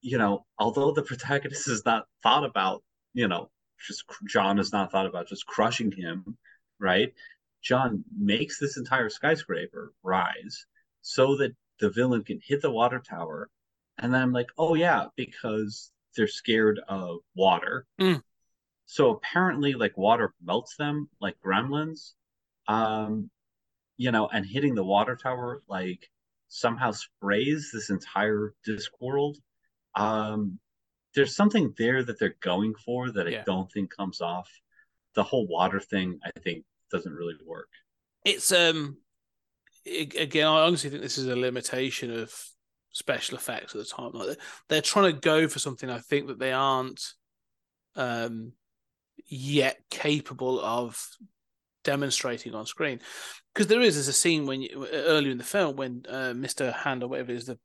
you know, although the protagonist is not thought about, you know, just John is not thought about just crushing him, right? John makes this entire skyscraper rise so that the villain can hit the water tower. And then I'm like, oh, yeah, because they're scared of water. Mm. So apparently, like, water melts them like gremlins. Um, you know, and hitting the water tower, like, somehow sprays this entire Discworld. Um, there's something there that they're going for that Yeah. I don't think comes off. The whole water thing, I think, doesn't really work. It's um again, I honestly think this is a limitation of special effects at the time. Like they're, trying to go for something I think that they aren't um yet capable of demonstrating on screen. Because there is, there's a scene when earlier in the film when uh, Mr. Hand or whatever it is the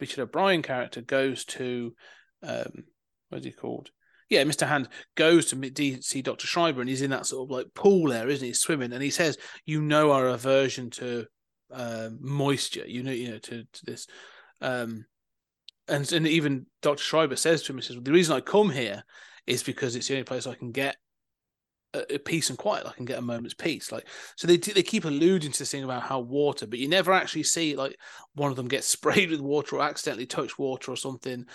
Richard O'Brien character goes to um what is he called? Yeah, Mr. Hand goes to see Dr. Schreber and he's in that sort of like pool there, isn't he? Swimming, and he says, "You know our aversion to uh, moisture. You know, you know to, to this." Um, and and even Dr. Schreber says to him, "He says well, the reason I come here is because it's the only place I can get a, a peace and quiet. I can get a moment's peace." Like so, they they keep alluding to this thing about how water, but you never actually see like one of them get (laughs) sprayed with water or accidentally touch water or something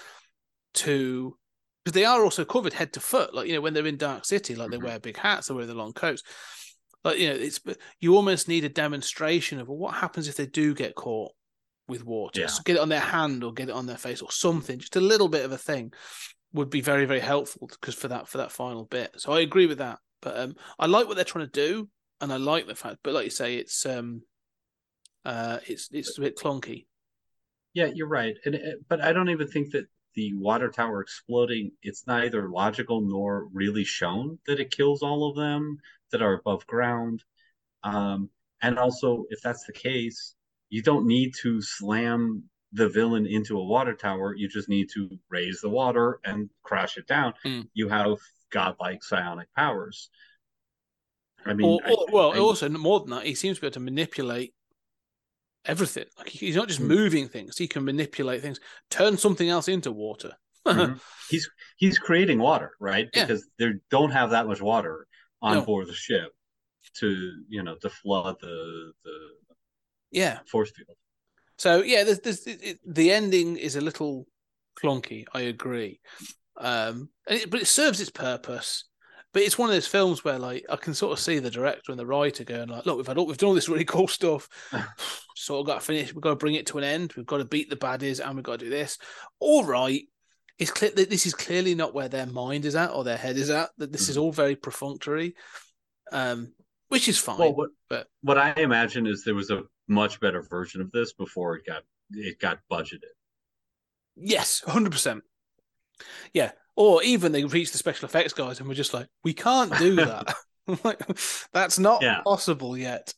to because they are also covered head to foot. Like you know, when they're in Dark City, like they Mhm. wear big hats, they wear the long coats. Like you know, it's you almost need a demonstration of well, what happens if they do get caught with water. Yeah. So get it on their hand or get it on their face or something. Just a little bit of a thing would be very very helpful because for that for that final bit. So I agree with that. But um, I like what they're trying to do, and I like the fact. But like you say, it's um, uh, it's it's a bit clunky. Yeah, you're right. And it, but I don't even think that the water tower exploding, it's neither logical nor really shown that it kills all of them that are above ground. Um, and also, if that's the case, you don't need to slam the villain into a water tower. You just need to raise the water and crash it down. Hmm. You have godlike psionic powers. I mean, or, I- well, I- also more than that, he seems to be able to manipulate everything. Like he's not just Mhm. moving things; he can manipulate things, turn something else into water. (laughs) Mhm. he's he's creating water, right? Yeah. Because they don't have that much water on No. board the ship to you know to flood the the yeah. force field. So yeah, there's, there's it, the ending is a little clunky. I agree, um, and it, but it serves its purpose. But it's one of those films where like I can sort of see the director and the writer going like, look, we've had all, we've done all this really cool stuff. (laughs) sort of got to finish. We've got to bring it to an end. We've got to beat the baddies, and we've got to do this. All right. It's clear that this is clearly not where their mind is at or their head is at. That this is all very perfunctory, um, which is fine. Well, what but- what I imagine is there was a much better version of this before it got it got budgeted. Yes, hundred percent. Yeah, or even they reached the special effects guys and we're just like, we can't do (laughs) that. (laughs) that's not Yeah. possible yet.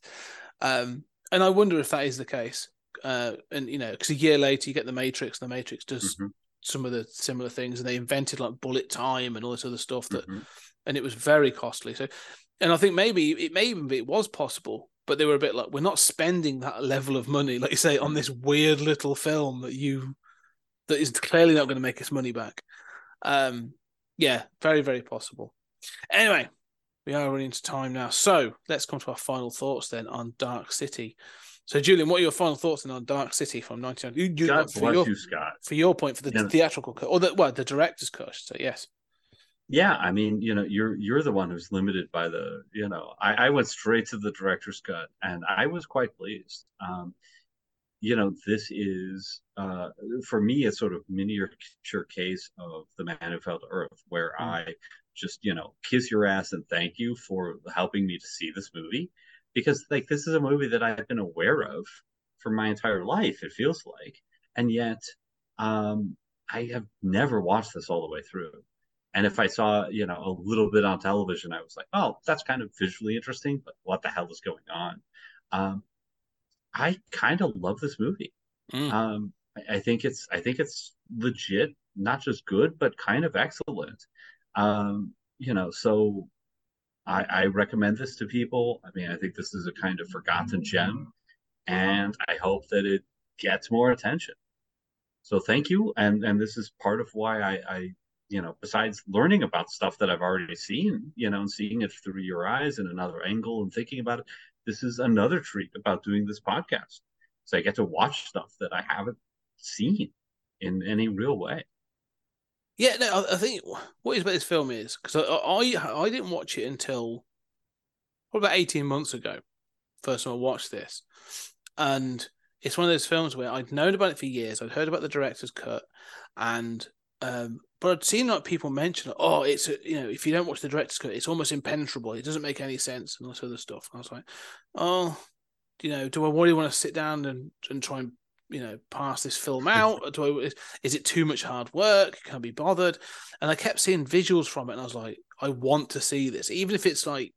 Um, and I wonder if that is the case. Uh, and you know, because a year later you get the Matrix. The Matrix does Mhm, some of the similar things, and they invented like bullet time and all this other stuff that, mhm. and it was very costly. So, and I think maybe it may even be it was possible, but they were a bit like, we're not spending that level of money, like you say, on this weird little film that you that is clearly not going to make us money back. Um, yeah, very, very possible. Anyway, we are running into time now. So let's come to our final thoughts then on Dark City. So, Julian, what are your final thoughts on Dark City from 1990? You, you, God for, your, you, Scott. for your point, for the Yeah. theatrical cut, or the, well, the director's cut, so yes. Yeah, I mean, you know, you're you're the one who's limited by the, you know, I, I went straight to the director's cut and I was quite pleased. Um, you know, this is uh for me a sort of miniature case of the man who fell to earth, where Mm. I just, you know, kiss your ass and thank you for helping me to see this movie. Because like this is a movie that I've been aware of for my entire life, it feels like. And yet um I have never watched this all the way through. And if I saw, you know, a little bit on television, I was like, oh, that's kind of visually interesting, but what the hell is going on? Um, I kind of love this movie. Mm. Um, I, I think it's, I think it's legit, not just good, but kind of excellent. Um, you know, so I, I recommend this to people. I mean, I think this is a kind of forgotten gem, and I hope that it gets more attention. So thank you, and and this is part of why I, I you know, besides learning about stuff that I've already seen, you know, and seeing it through your eyes in another angle and thinking about it, this is another treat about doing this podcast. So I get to watch stuff that I haven't seen in any real way. Yeah, no, I, think what is about this film is because I, I I didn't watch it until probably about eighteen months ago. First time I watched this, and it's one of those films where I'd known about it for years. I'd heard about the director's cut, and um, but I'd seen like people mention, oh, it's a, you know, if you don't watch the director's cut, it's almost impenetrable. It doesn't make any sense and all this other stuff. And I was like, oh, you know, do I really want to sit down and and try and you know pass this film (laughs) out? Do I, is, is it too much hard work? Can I be bothered? And I kept seeing visuals from it, and I was like, I want to see this, even if it's like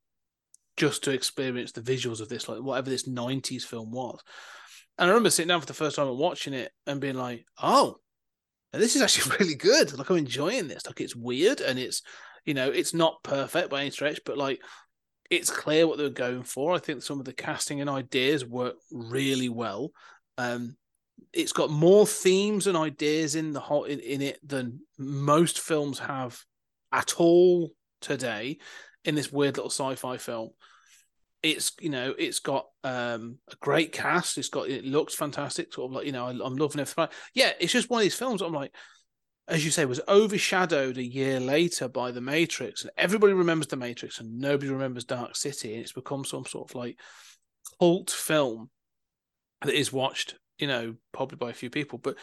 just to experience the visuals of this, like whatever this '90s film was. And I remember sitting down for the first time and watching it and being like, oh, this is actually (laughs) really good. Like I'm enjoying this. Like it's weird and it's, you know, it's not perfect by any stretch, but like it's clear what they were going for. I think some of the casting and ideas work really well. Um, it's got more themes and ideas in the whole in, in it than most films have at all today in this weird little sci-fi film. It's you know it's got um, a great cast. It's got it looks fantastic. Sort of like you know I, I'm loving it. Yeah, it's just one of these films. I'm like, as you say, was overshadowed a year later by The Matrix, and everybody remembers The Matrix, and nobody remembers Dark City, and it's become some sort of like cult film that is watched, you know, probably by a few people, but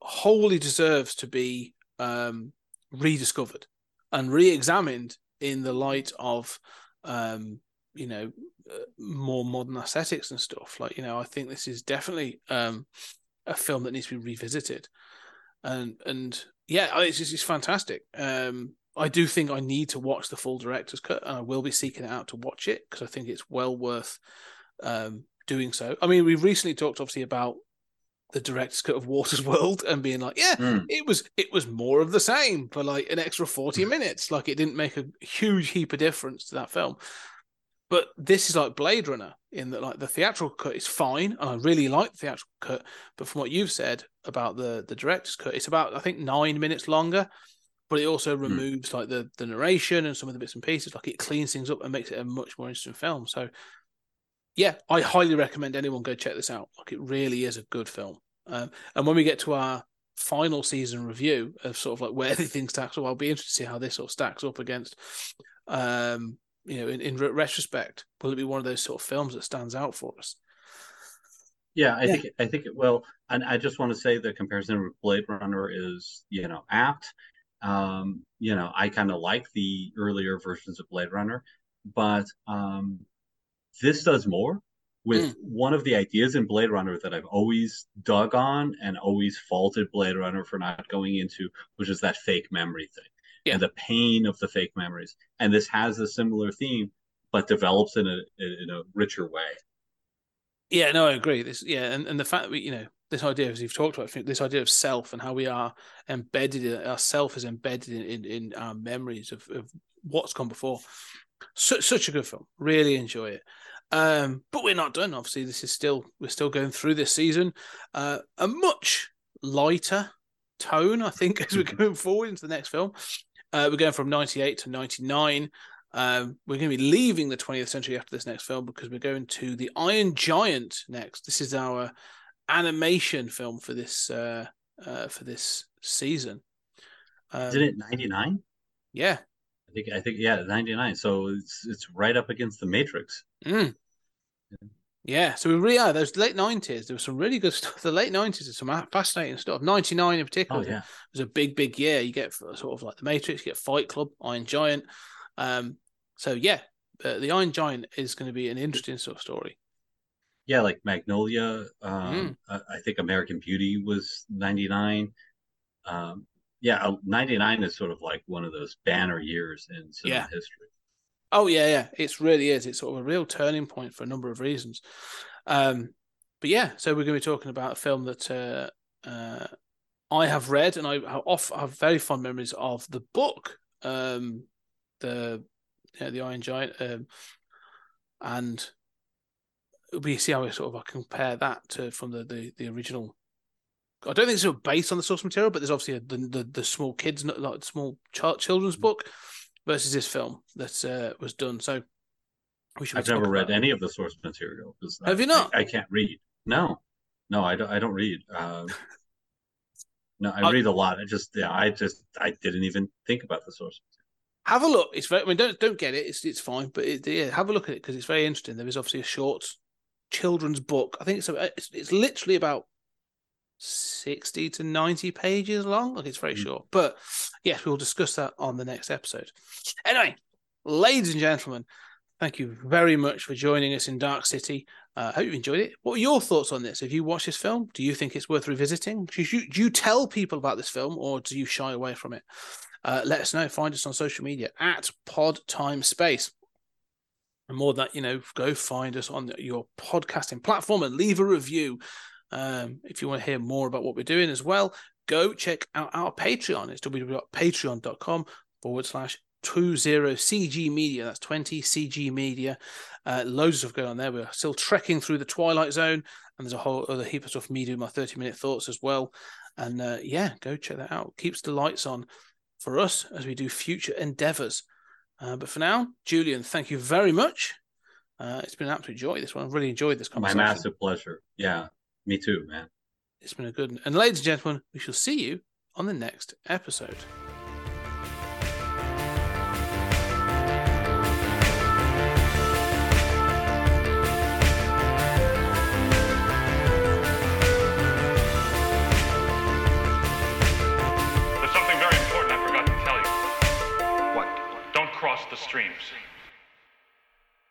wholly deserves to be um, rediscovered and re-examined in the light of, um, you know, uh, more modern aesthetics and stuff. Like, you know, I think this is definitely um, a film that needs to be revisited, and and yeah, it's just it's fantastic. Um, I do think I need to watch the full director's cut, and I will be seeking it out to watch it because I think it's well worth um, doing so. I mean, we recently talked obviously about the director's cut of Waters (laughs) World and being like, yeah, Mm. it was it was more of the same for like an extra 40 minutes. Like it didn't make a huge heap of difference to that film. But this is like Blade Runner in that like the theatrical cut is fine, and I really like the theatrical cut. But from what you've said about the the director's cut, it's about I think nine minutes longer, but it also removes like the the narration and some of the bits and pieces. Like it cleans things up and makes it a much more interesting film. So yeah, I highly recommend anyone go check this out. Like it really is a good film. Um, and when we get to our final season review of sort of like where (laughs) everything stacks up, I'll be interested to see how this sort of stacks up against, um, you know, in, in re- retrospect, will it be one of those sort of films that stands out for us? Yeah, I Yeah. think I think it will, and I just want to say the comparison with Blade Runner is, you know, apt. Um, you know, I kind of like the earlier versions of Blade Runner, but um, this does more. with mm. one of the ideas in Blade Runner that I've always dug on and always faulted Blade Runner for not going into, which is that fake memory thing Yeah. and the pain of the fake memories. And this has a similar theme, but develops in a in a richer way. Yeah, no, I agree. This, yeah, and, and the fact that we, you know, this idea, as you've talked about, this idea of self and how we are embedded, in, our self is embedded in, in, in our memories of, of what's gone before. Such, such a good film. Really enjoy it. Um, but we're not done. Obviously, this is still we're still going through this season. Uh, a much lighter tone, I think, (laughs) as we're going forward into the next film. Uh, we're going from ninety eight to ninety nine. Um, we're going to be leaving the 20th century after this next film because we're going to the Iron Giant next. This is our animation film for this uh, uh, for this season. Um, Isn't it 99? Yeah. I think I think yeah, 99. So it's it's right up against the Matrix. Mm. Yeah. So we really are those late 90s. There was some really good stuff. (laughs) The late 90s is some fascinating stuff. 99 in particular Oh yeah. was a big, big year. You get sort of like the Matrix, you get Fight Club, Iron Giant. Um, so yeah, uh, the Iron Giant is going to be an interesting sort of story. Yeah, like Magnolia. Um, Mm. I, I think American Beauty was 99. Um, yeah, uh, 99 is sort of like one of those banner years in cinema Yeah. history. Oh yeah, yeah, it really is. It's sort of a real turning point for a number of reasons. Um, but yeah, so we're going to be talking about a film that uh, uh, I have read, and I have, off, have very fond memories of the book, um, the yeah, the Iron Giant, um, and we see how we sort of compare that to from the the, the original. I don't think it's sort of based on the source material, but there's obviously a, the, the the small kids, like small child, children's book, versus this film that uh, was done. So we should. I've never read about- any of the source material. Have I- you not? I, I can't read. No, no, I don't. I don't read. Um, (laughs) no, I I- read a lot. I just, yeah, I just, I didn't even think about the source. Have a look. It's very. I mean, don't don't get it. It's it's fine, but it, yeah, have a look at it because it's very interesting. There is obviously a short children's book. I think it's a, it's, it's literally about sixty to ninety pages long. Like it's very Mm. short. But yes, we'll discuss that on the next episode. Anyway, ladies and gentlemen, thank you very much for joining us in Dark City. Uh, I hope you enjoyed it. What are your thoughts on this? Have you watched this film? Do you think it's worth revisiting? Do you, do you tell people about this film or do you shy away from it? Uh, let us know. Find us on social media at Pod Time Space. And more that, you know, go find us on your podcasting platform and leave a review. Um, if you want to hear more about what we're doing as well, go check out our Patreon. It's www.patreon.com forward slash 20CG Media. That's 20 CG Media. Uh, loads of stuff going on there. We're still trekking through the Twilight Zone, and there's a whole other heap of stuff. Me doing my 30 minute thoughts as well. And uh, yeah, go check that out. Keeps the lights on for us as we do future endeavors. Uh, but for now, Julian, thank you very much. Uh, it's been an absolute joy. This one, I've really enjoyed this conversation. My massive pleasure. Yeah, me too, man. It's been a good one. And ladies and gentlemen, we shall see you on the next episode. the streams.